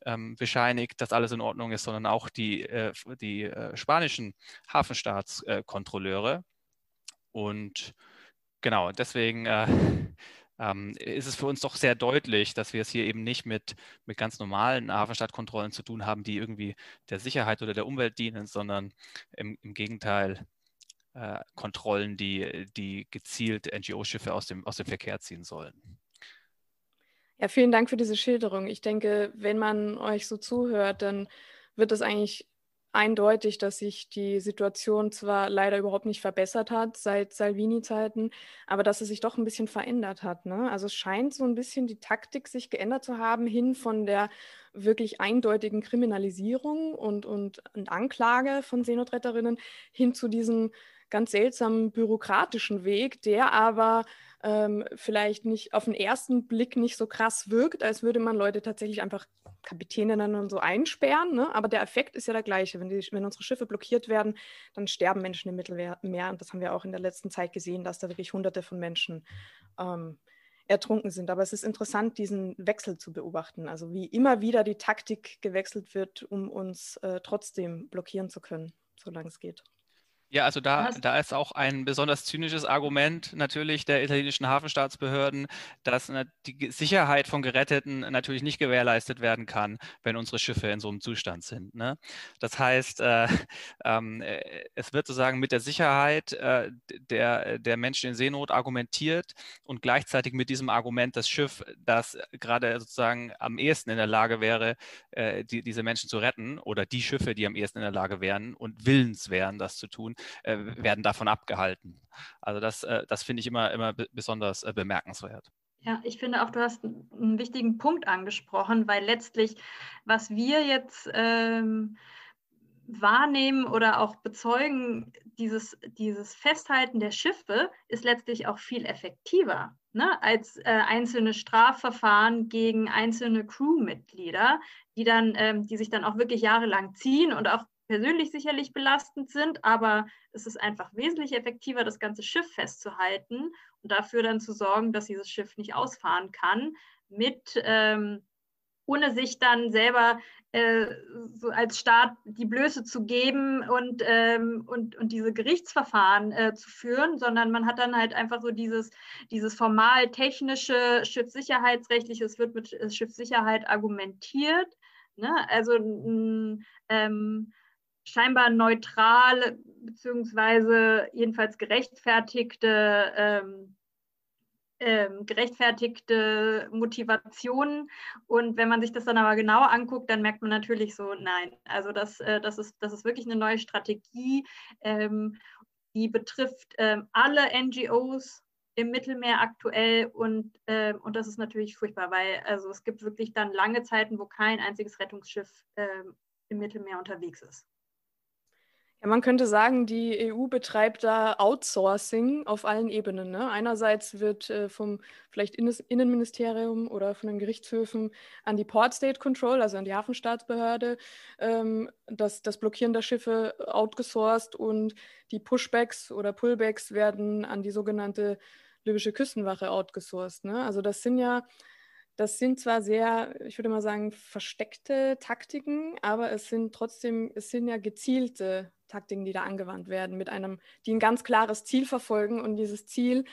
ähm, bescheinigt, dass alles in Ordnung ist, sondern auch die, äh, die äh, spanischen Hafenstaatskontrolleure. Und genau, deswegen äh, ähm, ist es für uns doch sehr deutlich, dass wir es hier eben nicht mit, mit ganz normalen Hafenstadtkontrollen zu tun haben, die irgendwie der Sicherheit oder der Umwelt dienen, sondern im, im Gegenteil äh, Kontrollen, die, die gezielt NGO-Schiffe aus dem, aus dem Verkehr ziehen sollen. Ja, vielen Dank für diese Schilderung. Ich denke, wenn man euch so zuhört, dann wird es eigentlich eindeutig, dass sich die Situation zwar leider überhaupt nicht verbessert hat seit Salvini-Zeiten, aber dass es sich doch ein bisschen verändert hat. Ne? Also es scheint so ein bisschen die Taktik sich geändert zu haben, hin von der wirklich eindeutigen Kriminalisierung und, und, und Anklage von Seenotretterinnen hin zu diesem ganz seltsamen bürokratischen Weg, der aber ähm, vielleicht nicht auf den ersten Blick nicht so krass wirkt, als würde man Leute tatsächlich einfach Kapitäninnen und so einsperren. Ne? Aber der Effekt ist ja der gleiche. Wenn, die, wenn unsere Schiffe blockiert werden, dann sterben Menschen im Mittelmeer. Und das haben wir auch in der letzten Zeit gesehen, dass da wirklich Hunderte von Menschen ähm, ertrunken sind. Aber es ist interessant, diesen Wechsel zu beobachten. Also wie immer wieder die Taktik gewechselt wird, um uns äh, trotzdem blockieren zu können, solange es geht. Ja, also da, da ist auch ein besonders zynisches Argument natürlich der italienischen Hafenstaatsbehörden, dass die Sicherheit von Geretteten natürlich nicht gewährleistet werden kann, wenn unsere Schiffe in so einem Zustand sind. Ne? Das heißt, äh, ähm, äh, es wird sozusagen mit der Sicherheit äh, der, der Menschen in Seenot argumentiert und gleichzeitig mit diesem Argument das Schiff, das gerade sozusagen am ehesten in der Lage wäre, äh, die, diese Menschen zu retten oder die Schiffe, die am ehesten in der Lage wären und willens wären, das zu tun, äh, werden davon abgehalten. Also das, äh, das finde ich immer, immer besonders äh, bemerkenswert. Ja, ich finde auch, du hast einen wichtigen Punkt angesprochen, weil letztlich, was wir jetzt ähm, wahrnehmen oder auch bezeugen, dieses, dieses Festhalten der Schiffe ist letztlich auch viel effektiver ne, als äh, einzelne Strafverfahren gegen einzelne Crewmitglieder, die dann, ähm, die sich dann auch wirklich jahrelang ziehen und auch persönlich sicherlich belastend sind, aber es ist einfach wesentlich effektiver, das ganze Schiff festzuhalten und dafür dann zu sorgen, dass dieses Schiff nicht ausfahren kann, mit ähm, ohne sich dann selber äh, so als Staat die Blöße zu geben und, ähm, und, und diese Gerichtsverfahren äh, zu führen, sondern man hat dann halt einfach so dieses, dieses formal technische Schiffssicherheitsrechtliche, es wird mit Schiffssicherheit argumentiert. Ne? Also ähm, scheinbar neutral beziehungsweise jedenfalls gerechtfertigte, ähm, ähm, gerechtfertigte Motivationen. Und wenn man sich das dann aber genauer anguckt, dann merkt man natürlich so, nein, also das, äh, das, ist, das ist wirklich eine neue Strategie, ähm, die betrifft ähm, alle NGOs im Mittelmeer aktuell und, äh, und das ist natürlich furchtbar, weil also es gibt wirklich dann lange Zeiten, wo kein einziges Rettungsschiff äh, im Mittelmeer unterwegs ist. Ja, man könnte sagen, die EU betreibt da Outsourcing auf allen Ebenen. Ne? Einerseits wird äh, vom vielleicht Innenministerium oder von den Gerichtshöfen an die Port State Control, also an die Hafenstaatsbehörde, ähm, das, das Blockieren der Schiffe outgesourced und die Pushbacks oder Pullbacks werden an die sogenannte libysche Küstenwache outgesourced. Ne? Also das sind ja das sind zwar sehr, ich würde mal sagen, versteckte Taktiken, aber es sind trotzdem, es sind ja gezielte Taktiken, die da angewandt werden, mit einem, die ein ganz klares Ziel verfolgen. Und dieses Ziel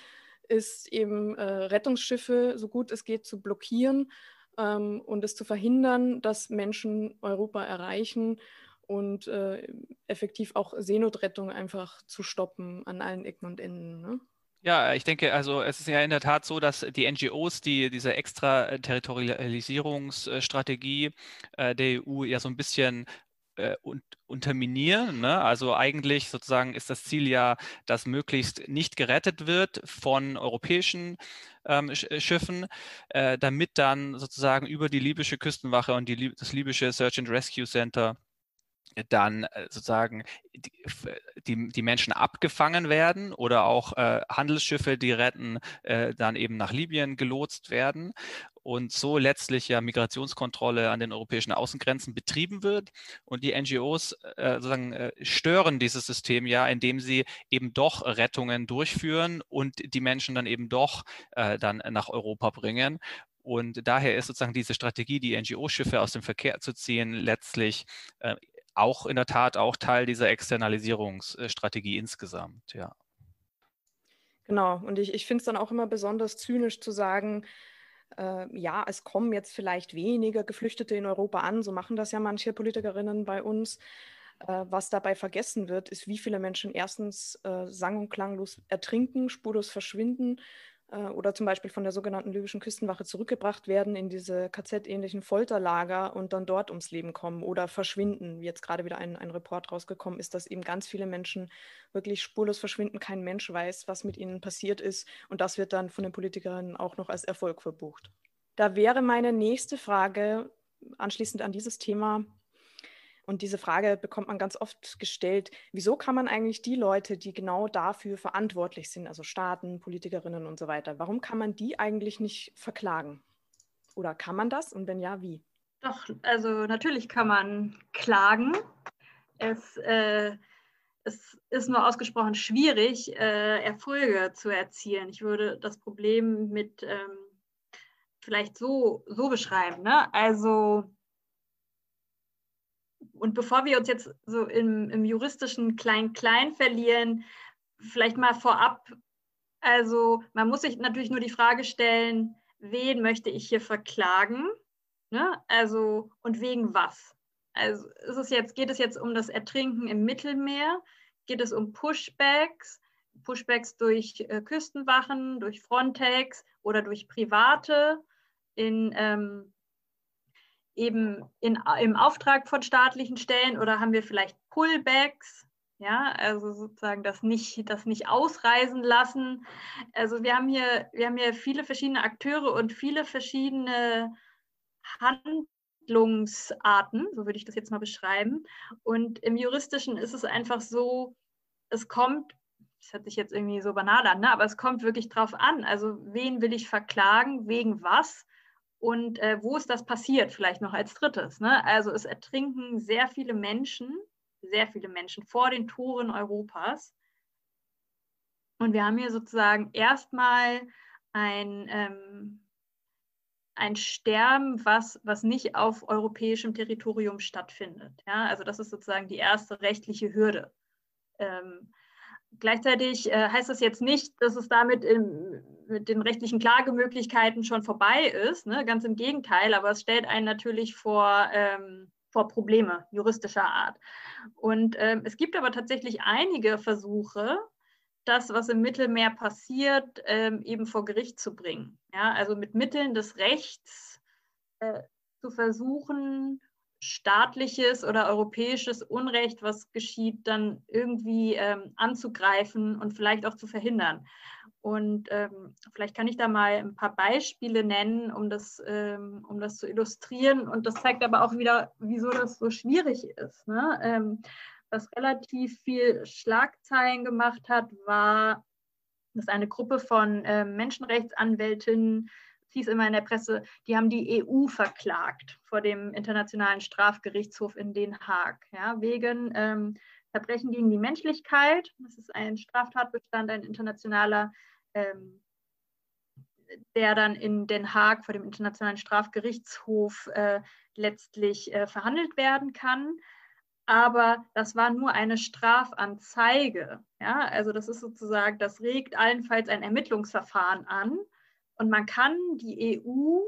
ist eben äh, Rettungsschiffe so gut es geht zu blockieren ähm, und es zu verhindern, dass Menschen Europa erreichen und äh, effektiv auch Seenotrettung einfach zu stoppen an allen Ecken und Enden. Ne? Ja, ich denke, also es ist ja in der Tat so, dass die NGOs, die diese Extraterritorialisierungsstrategie äh, der EU ja so ein bisschen äh, unterminieren. Ne? Also eigentlich sozusagen ist das Ziel ja, dass möglichst nicht gerettet wird von europäischen ähm, Schiffen, äh, damit dann sozusagen über die libysche Küstenwache und die, das libysche Search and Rescue Center dann äh, sozusagen die, die, Menschen abgefangen werden oder auch äh, Handelsschiffe, die retten, äh, dann eben nach Libyen gelotst werden und so letztlich ja Migrationskontrolle an den europäischen Außengrenzen betrieben wird. Und die NGOs äh, sozusagen äh, stören dieses System ja, indem sie eben doch Rettungen durchführen und die Menschen dann eben doch äh, dann nach Europa bringen. Und daher ist sozusagen diese Strategie, die NGO-Schiffe aus dem Verkehr zu ziehen, letztlich äh, auch in der Tat auch Teil dieser Externalisierungsstrategie insgesamt, ja. Genau, und ich, ich finde es dann auch immer besonders zynisch zu sagen, äh, ja, es kommen jetzt vielleicht weniger Geflüchtete in Europa an, so machen das ja manche Politikerinnen bei uns. Äh, was dabei vergessen wird, ist, wie viele Menschen erstens äh, sang- und klanglos ertrinken, spurlos verschwinden oder zum Beispiel von der sogenannten libyschen Küstenwache zurückgebracht werden in diese KZ-ähnlichen Folterlager und dann dort ums Leben kommen oder verschwinden. Wie jetzt gerade wieder ein, ein Report rausgekommen ist, dass eben ganz viele Menschen wirklich spurlos verschwinden. Kein Mensch weiß, was mit ihnen passiert ist. Und das wird dann von den Politikerinnen auch noch als Erfolg verbucht. Da wäre meine nächste Frage anschließend an dieses Thema, und diese Frage bekommt man ganz oft gestellt, wieso kann man eigentlich die Leute, die genau dafür verantwortlich sind, also Staaten, Politikerinnen und so weiter, warum kann man die eigentlich nicht verklagen? Oder kann man das? Und wenn ja, wie? Doch, also natürlich kann man klagen. Es, äh, es ist nur ausgesprochen schwierig, äh, Erfolge zu erzielen. Ich würde das Problem mit ähm, vielleicht so, so beschreiben. Ne? Also und bevor wir uns jetzt so im, im juristischen Klein-Klein verlieren, vielleicht mal vorab, also man muss sich natürlich nur die Frage stellen, wen möchte ich hier verklagen? Ne? Also und wegen was? Also ist es jetzt, geht es jetzt um das Ertrinken im Mittelmeer? Geht es um Pushbacks? Pushbacks durch äh, Küstenwachen, durch Frontex oder durch Private in ähm, eben in, im Auftrag von staatlichen Stellen oder haben wir vielleicht Pullbacks? Ja, also sozusagen das nicht, das nicht ausreisen lassen. Also wir haben hier, wir haben hier viele verschiedene Akteure und viele verschiedene Handlungsarten, so würde ich das jetzt mal beschreiben. Und im Juristischen ist es einfach so, es kommt, das hört sich jetzt irgendwie so banal an, ne? aber es kommt wirklich drauf an. Also wen will ich verklagen, wegen was? Und äh, wo ist das passiert? Vielleicht noch als drittes. Ne? Also es ertrinken sehr viele Menschen, sehr viele Menschen vor den Toren Europas. Und wir haben hier sozusagen erstmal ein, ähm, ein Sterben, was, was nicht auf europäischem Territorium stattfindet. Ja? Also das ist sozusagen die erste rechtliche Hürde. Ähm, Gleichzeitig äh, heißt das jetzt nicht, dass es damit im, mit den rechtlichen Klagemöglichkeiten schon vorbei ist. Ne? Ganz im Gegenteil, aber es stellt einen natürlich vor, ähm, vor Probleme juristischer Art. Und ähm, es gibt aber tatsächlich einige Versuche, das, was im Mittelmeer passiert, ähm, eben vor Gericht zu bringen. Ja? Also mit Mitteln des Rechts äh, zu versuchen, staatliches oder europäisches Unrecht, was geschieht, dann irgendwie ähm, anzugreifen und vielleicht auch zu verhindern. Und ähm, vielleicht kann ich da mal ein paar Beispiele nennen, um das, ähm, um das zu illustrieren. Und das zeigt aber auch wieder, wieso das so schwierig ist. Ne? Ähm, was relativ viel Schlagzeilen gemacht hat, war, dass eine Gruppe von äh, Menschenrechtsanwältinnen es hieß immer in der Presse, die haben die EU verklagt vor dem Internationalen Strafgerichtshof in Den Haag, ja, wegen ähm, Verbrechen gegen die Menschlichkeit. Das ist ein Straftatbestand, ein internationaler, ähm, der dann in Den Haag vor dem Internationalen Strafgerichtshof äh, letztlich äh, verhandelt werden kann. Aber das war nur eine Strafanzeige. Ja? Also das ist sozusagen, das regt allenfalls ein Ermittlungsverfahren an. Und man kann die EU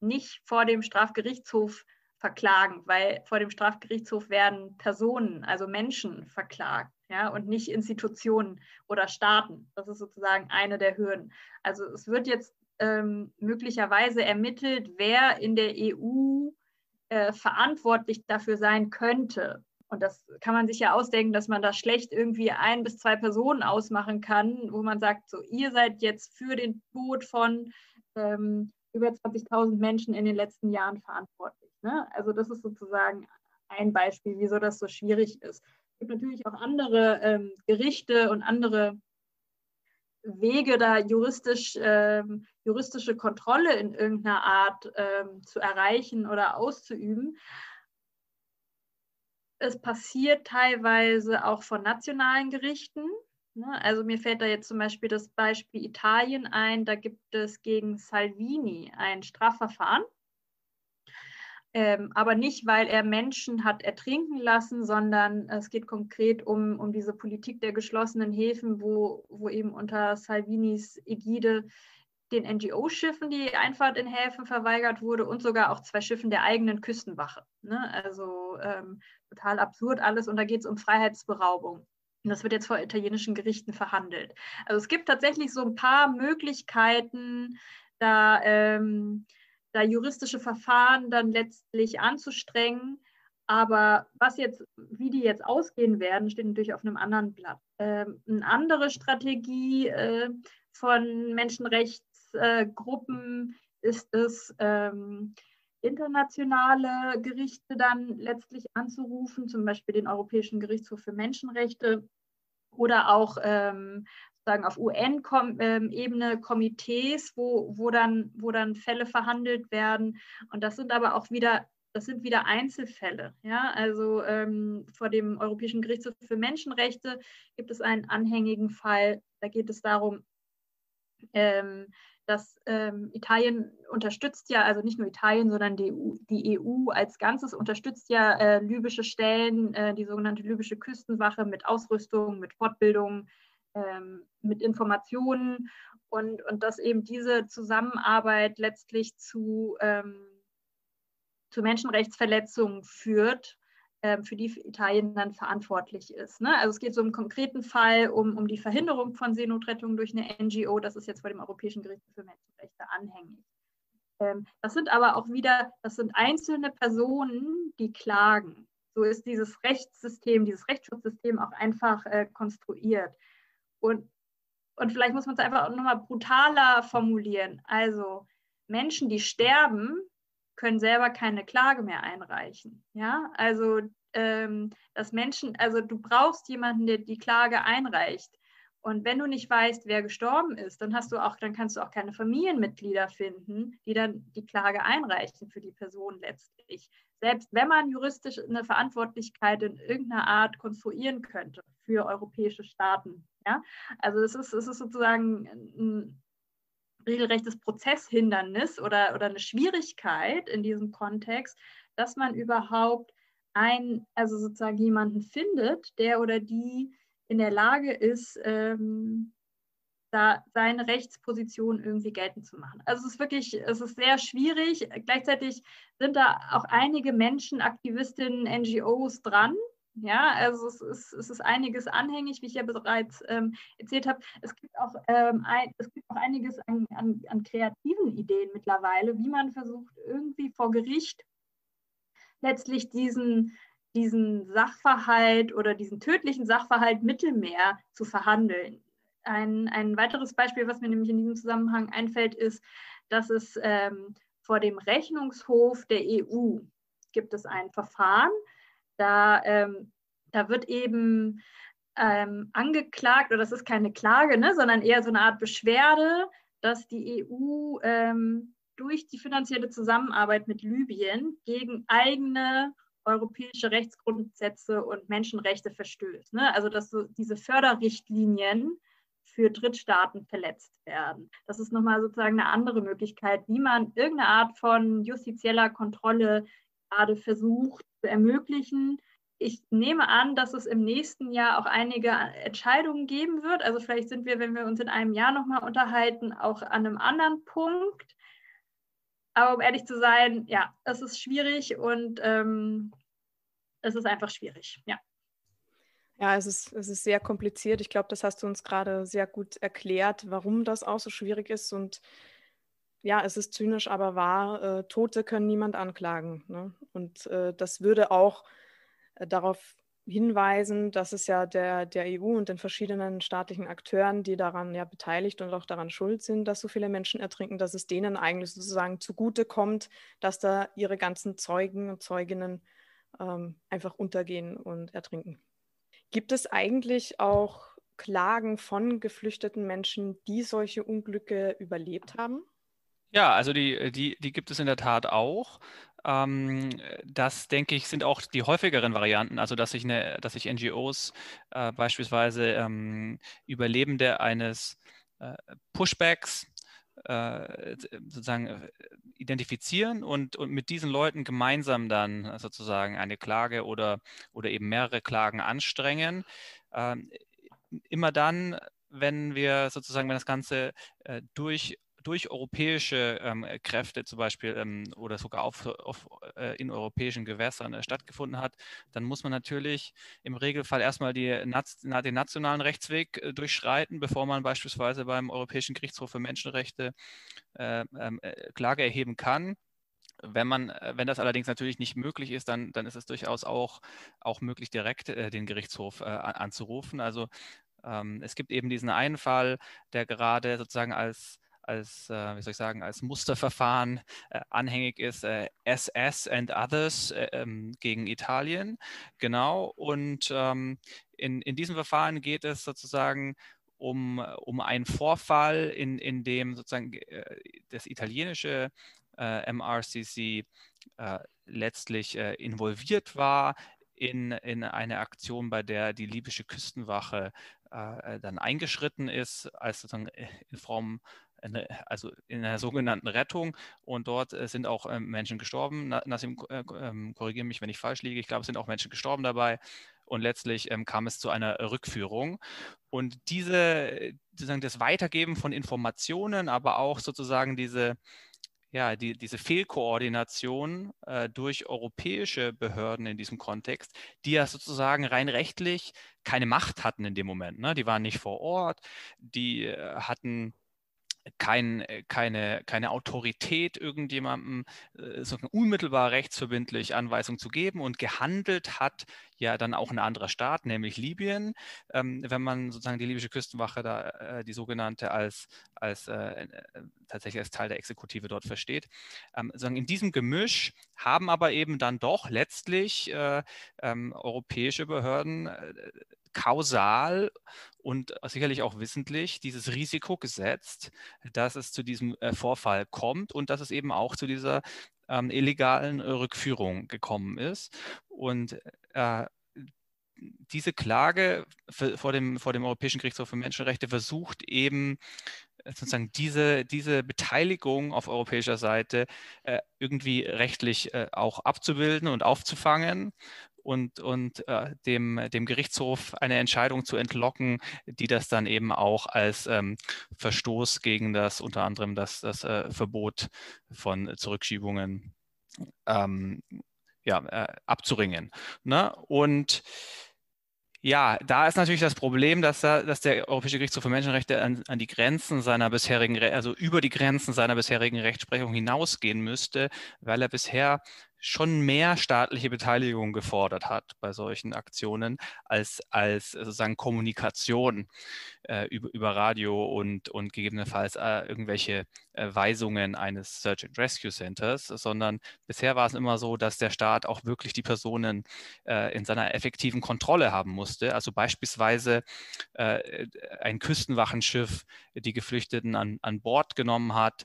nicht vor dem Strafgerichtshof verklagen, weil vor dem Strafgerichtshof werden Personen, also Menschen verklagt, ja, und nicht Institutionen oder Staaten. Das ist sozusagen eine der Hürden. Also es wird jetzt ähm, möglicherweise ermittelt, wer in der EU äh, verantwortlich dafür sein könnte. Und das kann man sich ja ausdenken, dass man da schlecht irgendwie ein bis zwei Personen ausmachen kann, wo man sagt, so ihr seid jetzt für den Tod von ähm, über 20.000 Menschen in den letzten Jahren verantwortlich. Ne? Also das ist sozusagen ein Beispiel, wieso das so schwierig ist. Es gibt natürlich auch andere ähm, Gerichte und andere Wege, da juristisch, ähm, juristische Kontrolle in irgendeiner Art ähm, zu erreichen oder auszuüben. Es passiert teilweise auch von nationalen Gerichten. Ne? Also mir fällt da jetzt zum Beispiel das Beispiel Italien ein. Da gibt es gegen Salvini ein Strafverfahren ähm, aber nicht, weil er Menschen hat ertrinken lassen, sondern es geht konkret um, um diese Politik der geschlossenen Häfen, wo, wo eben unter Salvinis Ägide den NGO-Schiffen die Einfahrt in Häfen verweigert wurde und sogar auch zwei Schiffen der eigenen Küstenwache. Ne? Also ähm, total absurd alles und da geht es um Freiheitsberaubung. Und das wird jetzt vor italienischen Gerichten verhandelt. Also es gibt tatsächlich so ein paar Möglichkeiten, da ähm, da juristische Verfahren dann letztlich anzustrengen. Aber was jetzt, wie die jetzt ausgehen werden, steht natürlich auf einem anderen Blatt. Ähm, eine andere Strategie äh, von Menschenrechtsgruppen äh, ist es, ähm, internationale Gerichte dann letztlich anzurufen, zum Beispiel den Europäischen Gerichtshof für Menschenrechte oder auch ähm, sagen auf UN-Ebene ähm, Komitees, wo, wo, dann, wo dann Fälle verhandelt werden. Und das sind aber auch wieder, das sind wieder Einzelfälle. Ja? Also ähm, vor dem Europäischen Gerichtshof für Menschenrechte gibt es einen anhängigen Fall. Da geht es darum, ähm, dass ähm, Italien unterstützt ja, also nicht nur Italien, sondern die EU, die EU als Ganzes unterstützt ja äh, libysche Stellen, äh, die sogenannte libysche Küstenwache mit Ausrüstung, mit Fortbildung, ähm, mit Informationen. Und, und dass eben diese Zusammenarbeit letztlich zu, ähm, zu Menschenrechtsverletzungen führt, für die Italien dann verantwortlich ist. Ne? Also es geht so im konkreten Fall um, um die Verhinderung von Seenotrettung durch eine NGO. Das ist jetzt vor dem Europäischen Gericht für Menschenrechte anhängig. Ähm, das sind aber auch wieder, das sind einzelne Personen, die klagen. So ist dieses Rechtssystem, dieses Rechtsschutzsystem auch einfach äh, konstruiert. Und, und vielleicht muss man es einfach nochmal brutaler formulieren. Also Menschen, die sterben, können selber keine Klage mehr einreichen. Ja, also ähm, dass Menschen, also du brauchst jemanden, der die Klage einreicht. Und wenn du nicht weißt, wer gestorben ist, dann hast du auch, dann kannst du auch keine Familienmitglieder finden, die dann die Klage einreichen für die Person letztlich. Selbst wenn man juristisch eine Verantwortlichkeit in irgendeiner Art konstruieren könnte für europäische Staaten, ja? Also es ist, es ist sozusagen ein regelrechtes Prozesshindernis oder, oder eine Schwierigkeit in diesem Kontext, dass man überhaupt ein, also sozusagen jemanden findet, der oder die in der Lage ist, ähm, da seine Rechtsposition irgendwie geltend zu machen. Also es ist wirklich, es ist sehr schwierig. Gleichzeitig sind da auch einige Menschen, Aktivistinnen, NGOs dran, ja, also es ist, es ist einiges anhängig, wie ich ja bereits ähm, erzählt habe. Es gibt auch, ähm, es gibt auch einiges an, an, an kreativen Ideen mittlerweile, wie man versucht, irgendwie vor Gericht letztlich diesen, diesen Sachverhalt oder diesen tödlichen Sachverhalt Mittelmeer zu verhandeln. Ein, ein weiteres Beispiel, was mir nämlich in diesem Zusammenhang einfällt, ist, dass es ähm, vor dem Rechnungshof der EU gibt es ein Verfahren, da, ähm, da wird eben ähm, angeklagt, oder das ist keine Klage, ne, sondern eher so eine Art Beschwerde, dass die EU ähm, durch die finanzielle Zusammenarbeit mit Libyen gegen eigene europäische Rechtsgrundsätze und Menschenrechte verstößt. Ne? Also dass so diese Förderrichtlinien für Drittstaaten verletzt werden. Das ist nochmal sozusagen eine andere Möglichkeit, wie man irgendeine Art von justizieller Kontrolle gerade versucht zu ermöglichen. Ich nehme an, dass es im nächsten Jahr auch einige Entscheidungen geben wird. Also vielleicht sind wir, wenn wir uns in einem Jahr nochmal unterhalten, auch an einem anderen Punkt. Aber um ehrlich zu sein, ja, es ist schwierig und ähm, es ist einfach schwierig, ja. Ja, es ist, es ist sehr kompliziert. Ich glaube, das hast du uns gerade sehr gut erklärt, warum das auch so schwierig ist. Und ja, es ist zynisch, aber wahr. Äh, Tote können niemand anklagen. Ne? Und äh, das würde auch äh, darauf hinweisen, dass es ja der, der EU und den verschiedenen staatlichen Akteuren, die daran ja beteiligt und auch daran schuld sind, dass so viele Menschen ertrinken, dass es denen eigentlich sozusagen zugute kommt, dass da ihre ganzen Zeugen und Zeuginnen ähm, einfach untergehen und ertrinken. Gibt es eigentlich auch Klagen von geflüchteten Menschen, die solche Unglücke überlebt haben? Ja, also die, die, die gibt es in der Tat auch. Ähm, das, denke ich, sind auch die häufigeren Varianten, also dass sich, eine, dass sich NGOs äh, beispielsweise ähm, Überlebende eines äh, Pushbacks äh, sozusagen äh, identifizieren und, und mit diesen Leuten gemeinsam dann sozusagen eine Klage oder, oder eben mehrere Klagen anstrengen. Ähm, immer dann, wenn wir sozusagen, wenn das Ganze äh, durch durch europäische ähm, Kräfte zum Beispiel ähm, oder sogar auf, auf, äh, in europäischen Gewässern äh, stattgefunden hat, dann muss man natürlich im Regelfall erstmal die, na, den nationalen Rechtsweg äh, durchschreiten, bevor man beispielsweise beim Europäischen Gerichtshof für Menschenrechte äh, ähm, äh, Klage erheben kann. Wenn man, äh, wenn das allerdings natürlich nicht möglich ist, dann, dann ist es durchaus auch, auch möglich, direkt den Gerichtshof anzurufen. Also ähm, es gibt eben diesen einen Fall, der gerade sozusagen als als, äh, wie soll ich sagen, als Musterverfahren äh, anhängig ist, äh, SS and Others äh, ähm, gegen Italien. Genau. Und ähm, in, in diesem Verfahren geht es sozusagen um, um einen Vorfall, in, in dem sozusagen äh, das italienische äh, MRCC letztlich involviert war in, in eine Aktion, bei der die libysche Küstenwache dann eingeschritten ist, als sozusagen in Form eine, also in einer sogenannten Rettung und dort äh, sind auch ähm, Menschen gestorben. Nassim, äh, ähm, korrigiere mich, wenn ich falsch liege. Ich glaube, es sind auch Menschen gestorben dabei und letztlich ähm, kam es zu einer Rückführung. Und diese, sozusagen das Weitergeben von Informationen, aber auch sozusagen diese, ja, die, diese Fehlkoordination äh, durch europäische Behörden in diesem Kontext, die ja sozusagen rein rechtlich keine Macht hatten in dem Moment. Ne? Die waren nicht vor Ort, die äh, hatten kein, äh, keine, keine Autorität, irgendjemandem äh, unmittelbar rechtsverbindlich Anweisungen zu geben und gehandelt hat ja dann auch ein anderer Staat, nämlich Libyen. Ähm, wenn man sozusagen die libysche Küstenwache da, äh, die sogenannte als, als äh, äh tatsächlich als Teil der Exekutive dort versteht. Ähm, in diesem Gemisch haben aber eben dann doch letztlich äh, ähm, europäische Behörden kausal und sicherlich auch wissentlich dieses Risiko gesetzt, dass es zu diesem äh, Vorfall kommt und dass es eben auch zu dieser ähm, illegalen Rückführung gekommen ist. Und äh, diese Klage vor dem, vor dem Europäischen Gerichtshof für Menschenrechte versucht eben äh, sozusagen diese, diese Beteiligung auf europäischer Seite äh, irgendwie rechtlich äh, auch abzubilden und aufzufangen und, und äh, dem, dem Gerichtshof eine Entscheidung zu entlocken, die das dann eben auch als ähm, Verstoß gegen das unter anderem das, das äh, Verbot von Zurückschiebungen ähm, ja, äh, abzuringen. Ne? Und ja, da ist natürlich das Problem, dass, da, dass der Europäische Gerichtshof für Menschenrechte an, an, die Grenzen seiner bisherigen, also über die Grenzen seiner bisherigen Rechtsprechung hinausgehen müsste, weil er bisher schon mehr staatliche Beteiligung gefordert hat bei solchen Aktionen als, als sozusagen Kommunikation äh, über, über Radio und, und gegebenenfalls äh, irgendwelche äh, Weisungen eines Search and Rescue Centers, sondern bisher war es immer so, dass der Staat auch wirklich die Personen äh, in seiner effektiven Kontrolle haben musste. Also beispielsweise äh, ein Küstenwachenschiff die Geflüchteten an, an Bord genommen hat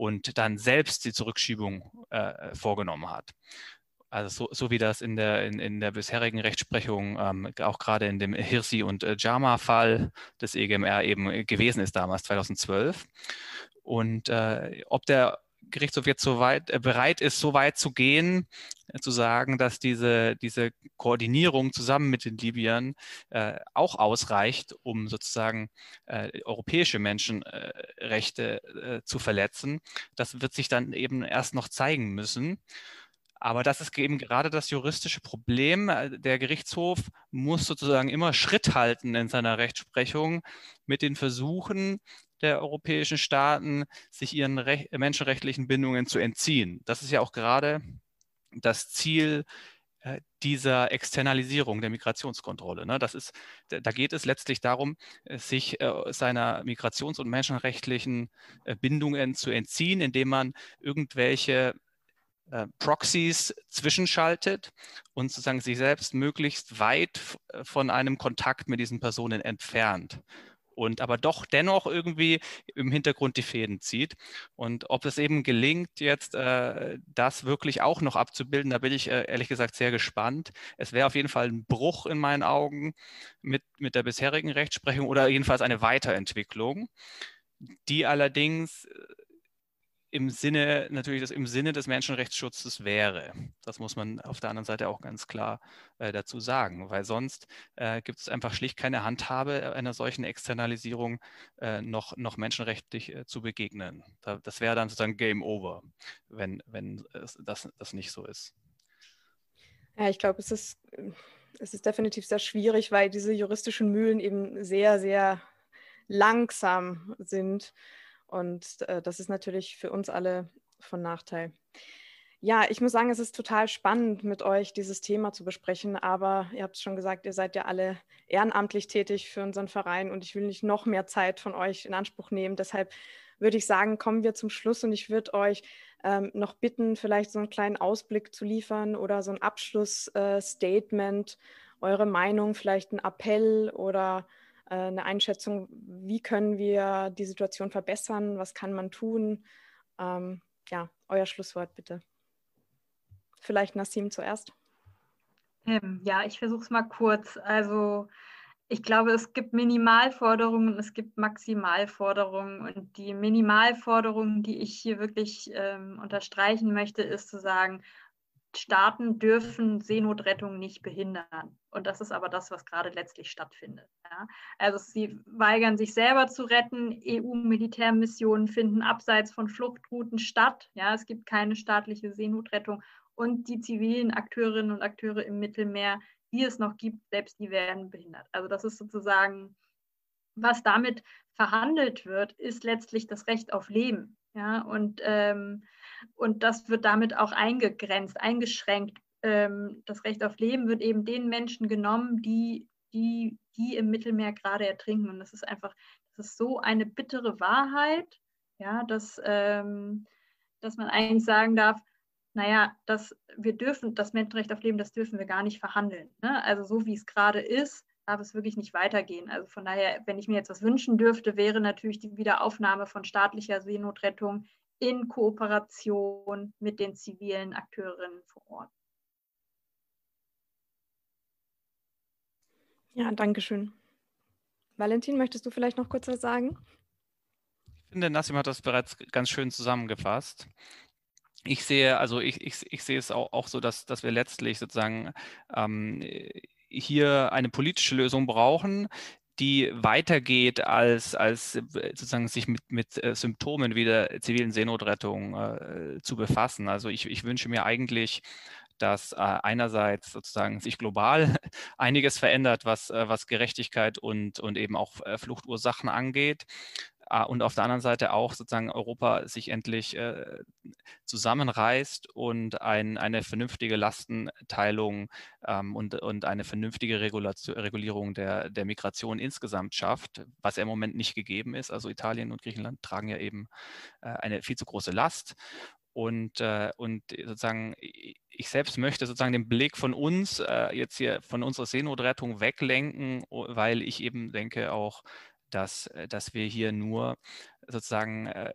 und dann selbst die Zurückschiebung äh, vorgenommen hat. Also so, so, wie das in der, in, in der bisherigen Rechtsprechung, ähm, auch gerade in dem Hirsi- und äh, Jama-Fall des EGMR eben gewesen ist damals, 2012. Und äh, ob der Gerichtshof jetzt so weit, äh, bereit ist, so weit zu gehen, äh, zu sagen, dass diese, diese Koordinierung zusammen mit den Libyern äh, auch ausreicht, um sozusagen äh, europäische Menschenrechte äh, zu verletzen. Das wird sich dann eben erst noch zeigen müssen. Aber das ist eben gerade das juristische Problem. Der Gerichtshof muss sozusagen immer Schritt halten in seiner Rechtsprechung mit den Versuchen, der europäischen Staaten, sich ihren Rech menschenrechtlichen Bindungen zu entziehen. Das ist ja auch gerade das Ziel äh, dieser Externalisierung der Migrationskontrolle. Ne? Das ist, da geht es letztlich darum, äh, sich äh, seiner migrations- und menschenrechtlichen Bindungen zu entziehen, indem man irgendwelche Proxies zwischenschaltet und sozusagen sich selbst möglichst weit von einem Kontakt mit diesen Personen entfernt und aber doch dennoch irgendwie im Hintergrund die Fäden zieht. Und ob es eben gelingt, jetzt äh, das wirklich auch noch abzubilden, da bin ich äh, ehrlich gesagt sehr gespannt. Es wäre auf jeden Fall ein Bruch in meinen Augen mit, mit der bisherigen Rechtsprechung oder jedenfalls eine Weiterentwicklung, die allerdings äh, im Sinne, natürlich das im Sinne des Menschenrechtsschutzes wäre. Das muss man auf der anderen Seite auch ganz klar äh, dazu sagen, weil sonst äh, gibt es einfach schlicht keine Handhabe einer solchen Externalisierung äh, noch, noch menschenrechtlich äh, zu begegnen. Da, das wäre dann sozusagen Game Over, wenn, wenn das, das nicht so ist. Ja, ich glaube, es ist, es ist definitiv sehr schwierig, weil diese juristischen Mühlen eben sehr, sehr langsam sind. Und äh, das ist natürlich für uns alle von Nachteil. Ja, ich muss sagen, es ist total spannend, mit euch dieses Thema zu besprechen. Aber ihr habt es schon gesagt, ihr seid ja alle ehrenamtlich tätig für unseren Verein und ich will nicht noch mehr Zeit von euch in Anspruch nehmen. Deshalb würde ich sagen, kommen wir zum Schluss und ich würde euch ähm, noch bitten, vielleicht so einen kleinen Ausblick zu liefern oder so ein Abschlussstatement, äh, eure Meinung, vielleicht ein Appell oder eine Einschätzung, wie können wir die Situation verbessern, was kann man tun. Ähm, ja, euer Schlusswort bitte. Vielleicht Nassim zuerst. Ähm, ja, ich versuche es mal kurz. Also ich glaube, es gibt Minimalforderungen und es gibt Maximalforderungen. Und die Minimalforderung, die ich hier wirklich ähm, unterstreichen möchte, ist zu sagen, Staaten dürfen Seenotrettung nicht behindern. Und das ist aber das, was gerade letztlich stattfindet. Ja. Also sie weigern sich selber zu retten. EU-Militärmissionen finden abseits von Fluchtrouten statt. Ja, es gibt keine staatliche Seenotrettung. Und die zivilen Akteurinnen und Akteure im Mittelmeer, die es noch gibt, selbst die werden behindert. Also das ist sozusagen, was damit verhandelt wird, ist letztlich das Recht auf Leben. Ja, und ähm, und das wird damit auch eingegrenzt, eingeschränkt. Ähm, das Recht auf Leben wird eben den Menschen genommen, die, die, die im Mittelmeer gerade ertrinken. Und das ist einfach, das ist so eine bittere Wahrheit, ja, dass, ähm, dass man eigentlich sagen darf, naja, dass wir dürfen, das Menschenrecht auf Leben, das dürfen wir gar nicht verhandeln. Ne? Also so wie es gerade ist, darf es wirklich nicht weitergehen. Also von daher, wenn ich mir jetzt was wünschen dürfte, wäre natürlich die Wiederaufnahme von staatlicher Seenotrettung in Kooperation mit den zivilen Akteurinnen vor Ort. Ja, danke schön. Valentin, möchtest du vielleicht noch kurz was sagen? Ich finde, Nassim hat das bereits ganz schön zusammengefasst. Ich sehe, also ich, ich, ich sehe es auch, auch so, dass, dass wir letztlich sozusagen ähm, hier eine politische Lösung brauchen, die weitergeht, als, als äh, sozusagen sich mit, mit äh, Symptomen wie der zivilen Seenotrettung äh, zu befassen. Also ich, ich wünsche mir eigentlich, dass äh, einerseits sozusagen sich global einiges verändert, was, äh, was Gerechtigkeit und, und eben auch äh, Fluchtursachen angeht. Ah, und auf der anderen Seite auch sozusagen Europa sich endlich äh, zusammenreißt und ein, eine vernünftige Lastenteilung ähm, und, und eine vernünftige Regulation, Regulierung der, der Migration insgesamt schafft, was ja im Moment nicht gegeben ist. Also Italien und Griechenland tragen ja eben äh, eine viel zu große Last. Und, äh, und sozusagen, ich selbst möchte sozusagen den Blick von uns äh, jetzt hier von unserer Seenotrettung weglenken, weil ich eben denke auch, dass, äh, dass wir hier nur sozusagen äh,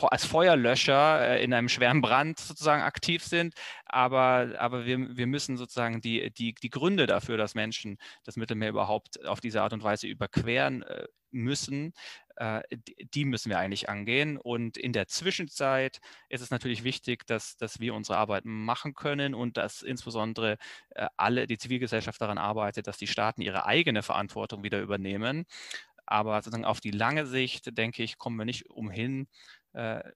als Feuerlöscher äh, in einem schweren Brand sozusagen aktiv sind, aber, aber wir, wir müssen sozusagen die, die, die Gründe dafür, dass Menschen das Mittelmeer überhaupt auf diese Art und Weise überqueren äh, müssen, äh, die müssen wir eigentlich angehen. Und in der Zwischenzeit ist es natürlich wichtig, dass, dass wir unsere Arbeit machen können und dass insbesondere alle, die Zivilgesellschaft daran arbeitet, dass die Staaten ihre eigene Verantwortung wieder übernehmen. Aber sozusagen auf die lange Sicht, denke ich, kommen wir nicht umhin,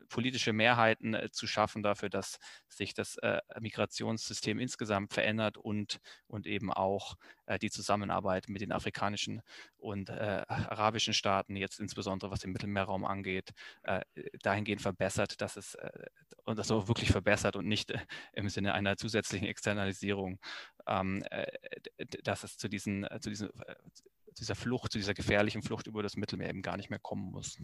politische Mehrheiten äh, zu schaffen dafür, dass sich das äh, Migrationssystem insgesamt verändert und, und eben auch äh, die Zusammenarbeit mit den afrikanischen und äh, arabischen Staaten, jetzt insbesondere was den Mittelmeerraum angeht, äh, dahingehend verbessert, dass es und das auch wirklich verbessert und nicht im Sinne einer zusätzlichen Externalisierung, ähm, dass es zu, diesen, zu diesen dieser Flucht, zu dieser gefährlichen Flucht über das Mittelmeer eben gar nicht mehr kommen muss.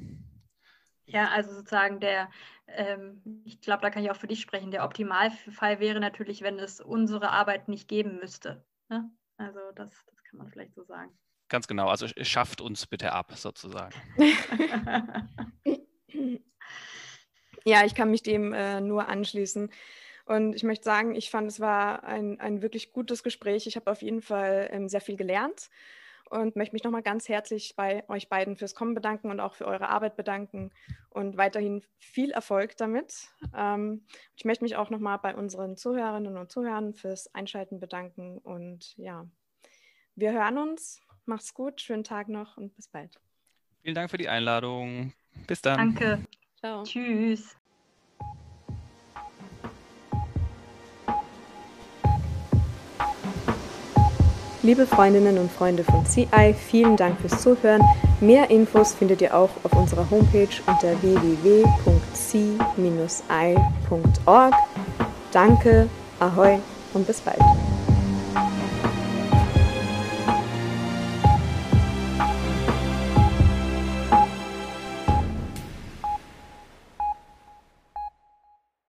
Ja, also sozusagen der, ähm, ich glaube, da kann ich auch für dich sprechen, der Optimalfall wäre natürlich, wenn es unsere Arbeit nicht geben müsste. Ne? Also das, das kann man vielleicht so sagen. Ganz genau, also schafft uns bitte ab, sozusagen. ja, ich kann mich dem äh, nur anschließen. Und ich möchte sagen, ich fand, es war ein, ein wirklich gutes Gespräch. Ich habe auf jeden Fall ähm, sehr viel gelernt und möchte mich nochmal ganz herzlich bei euch beiden fürs Kommen bedanken und auch für eure Arbeit bedanken und weiterhin viel Erfolg damit. Ähm, ich möchte mich auch nochmal bei unseren Zuhörerinnen und Zuhörern fürs Einschalten bedanken und ja, wir hören uns. Macht's gut, schönen Tag noch und bis bald. Vielen Dank für die Einladung. Bis dann. Danke. Ciao. Tschüss. Liebe Freundinnen und Freunde von CI, vielen Dank fürs Zuhören. Mehr Infos findet ihr auch auf unserer Homepage unter www.c-i.org. Danke, ahoi und bis bald.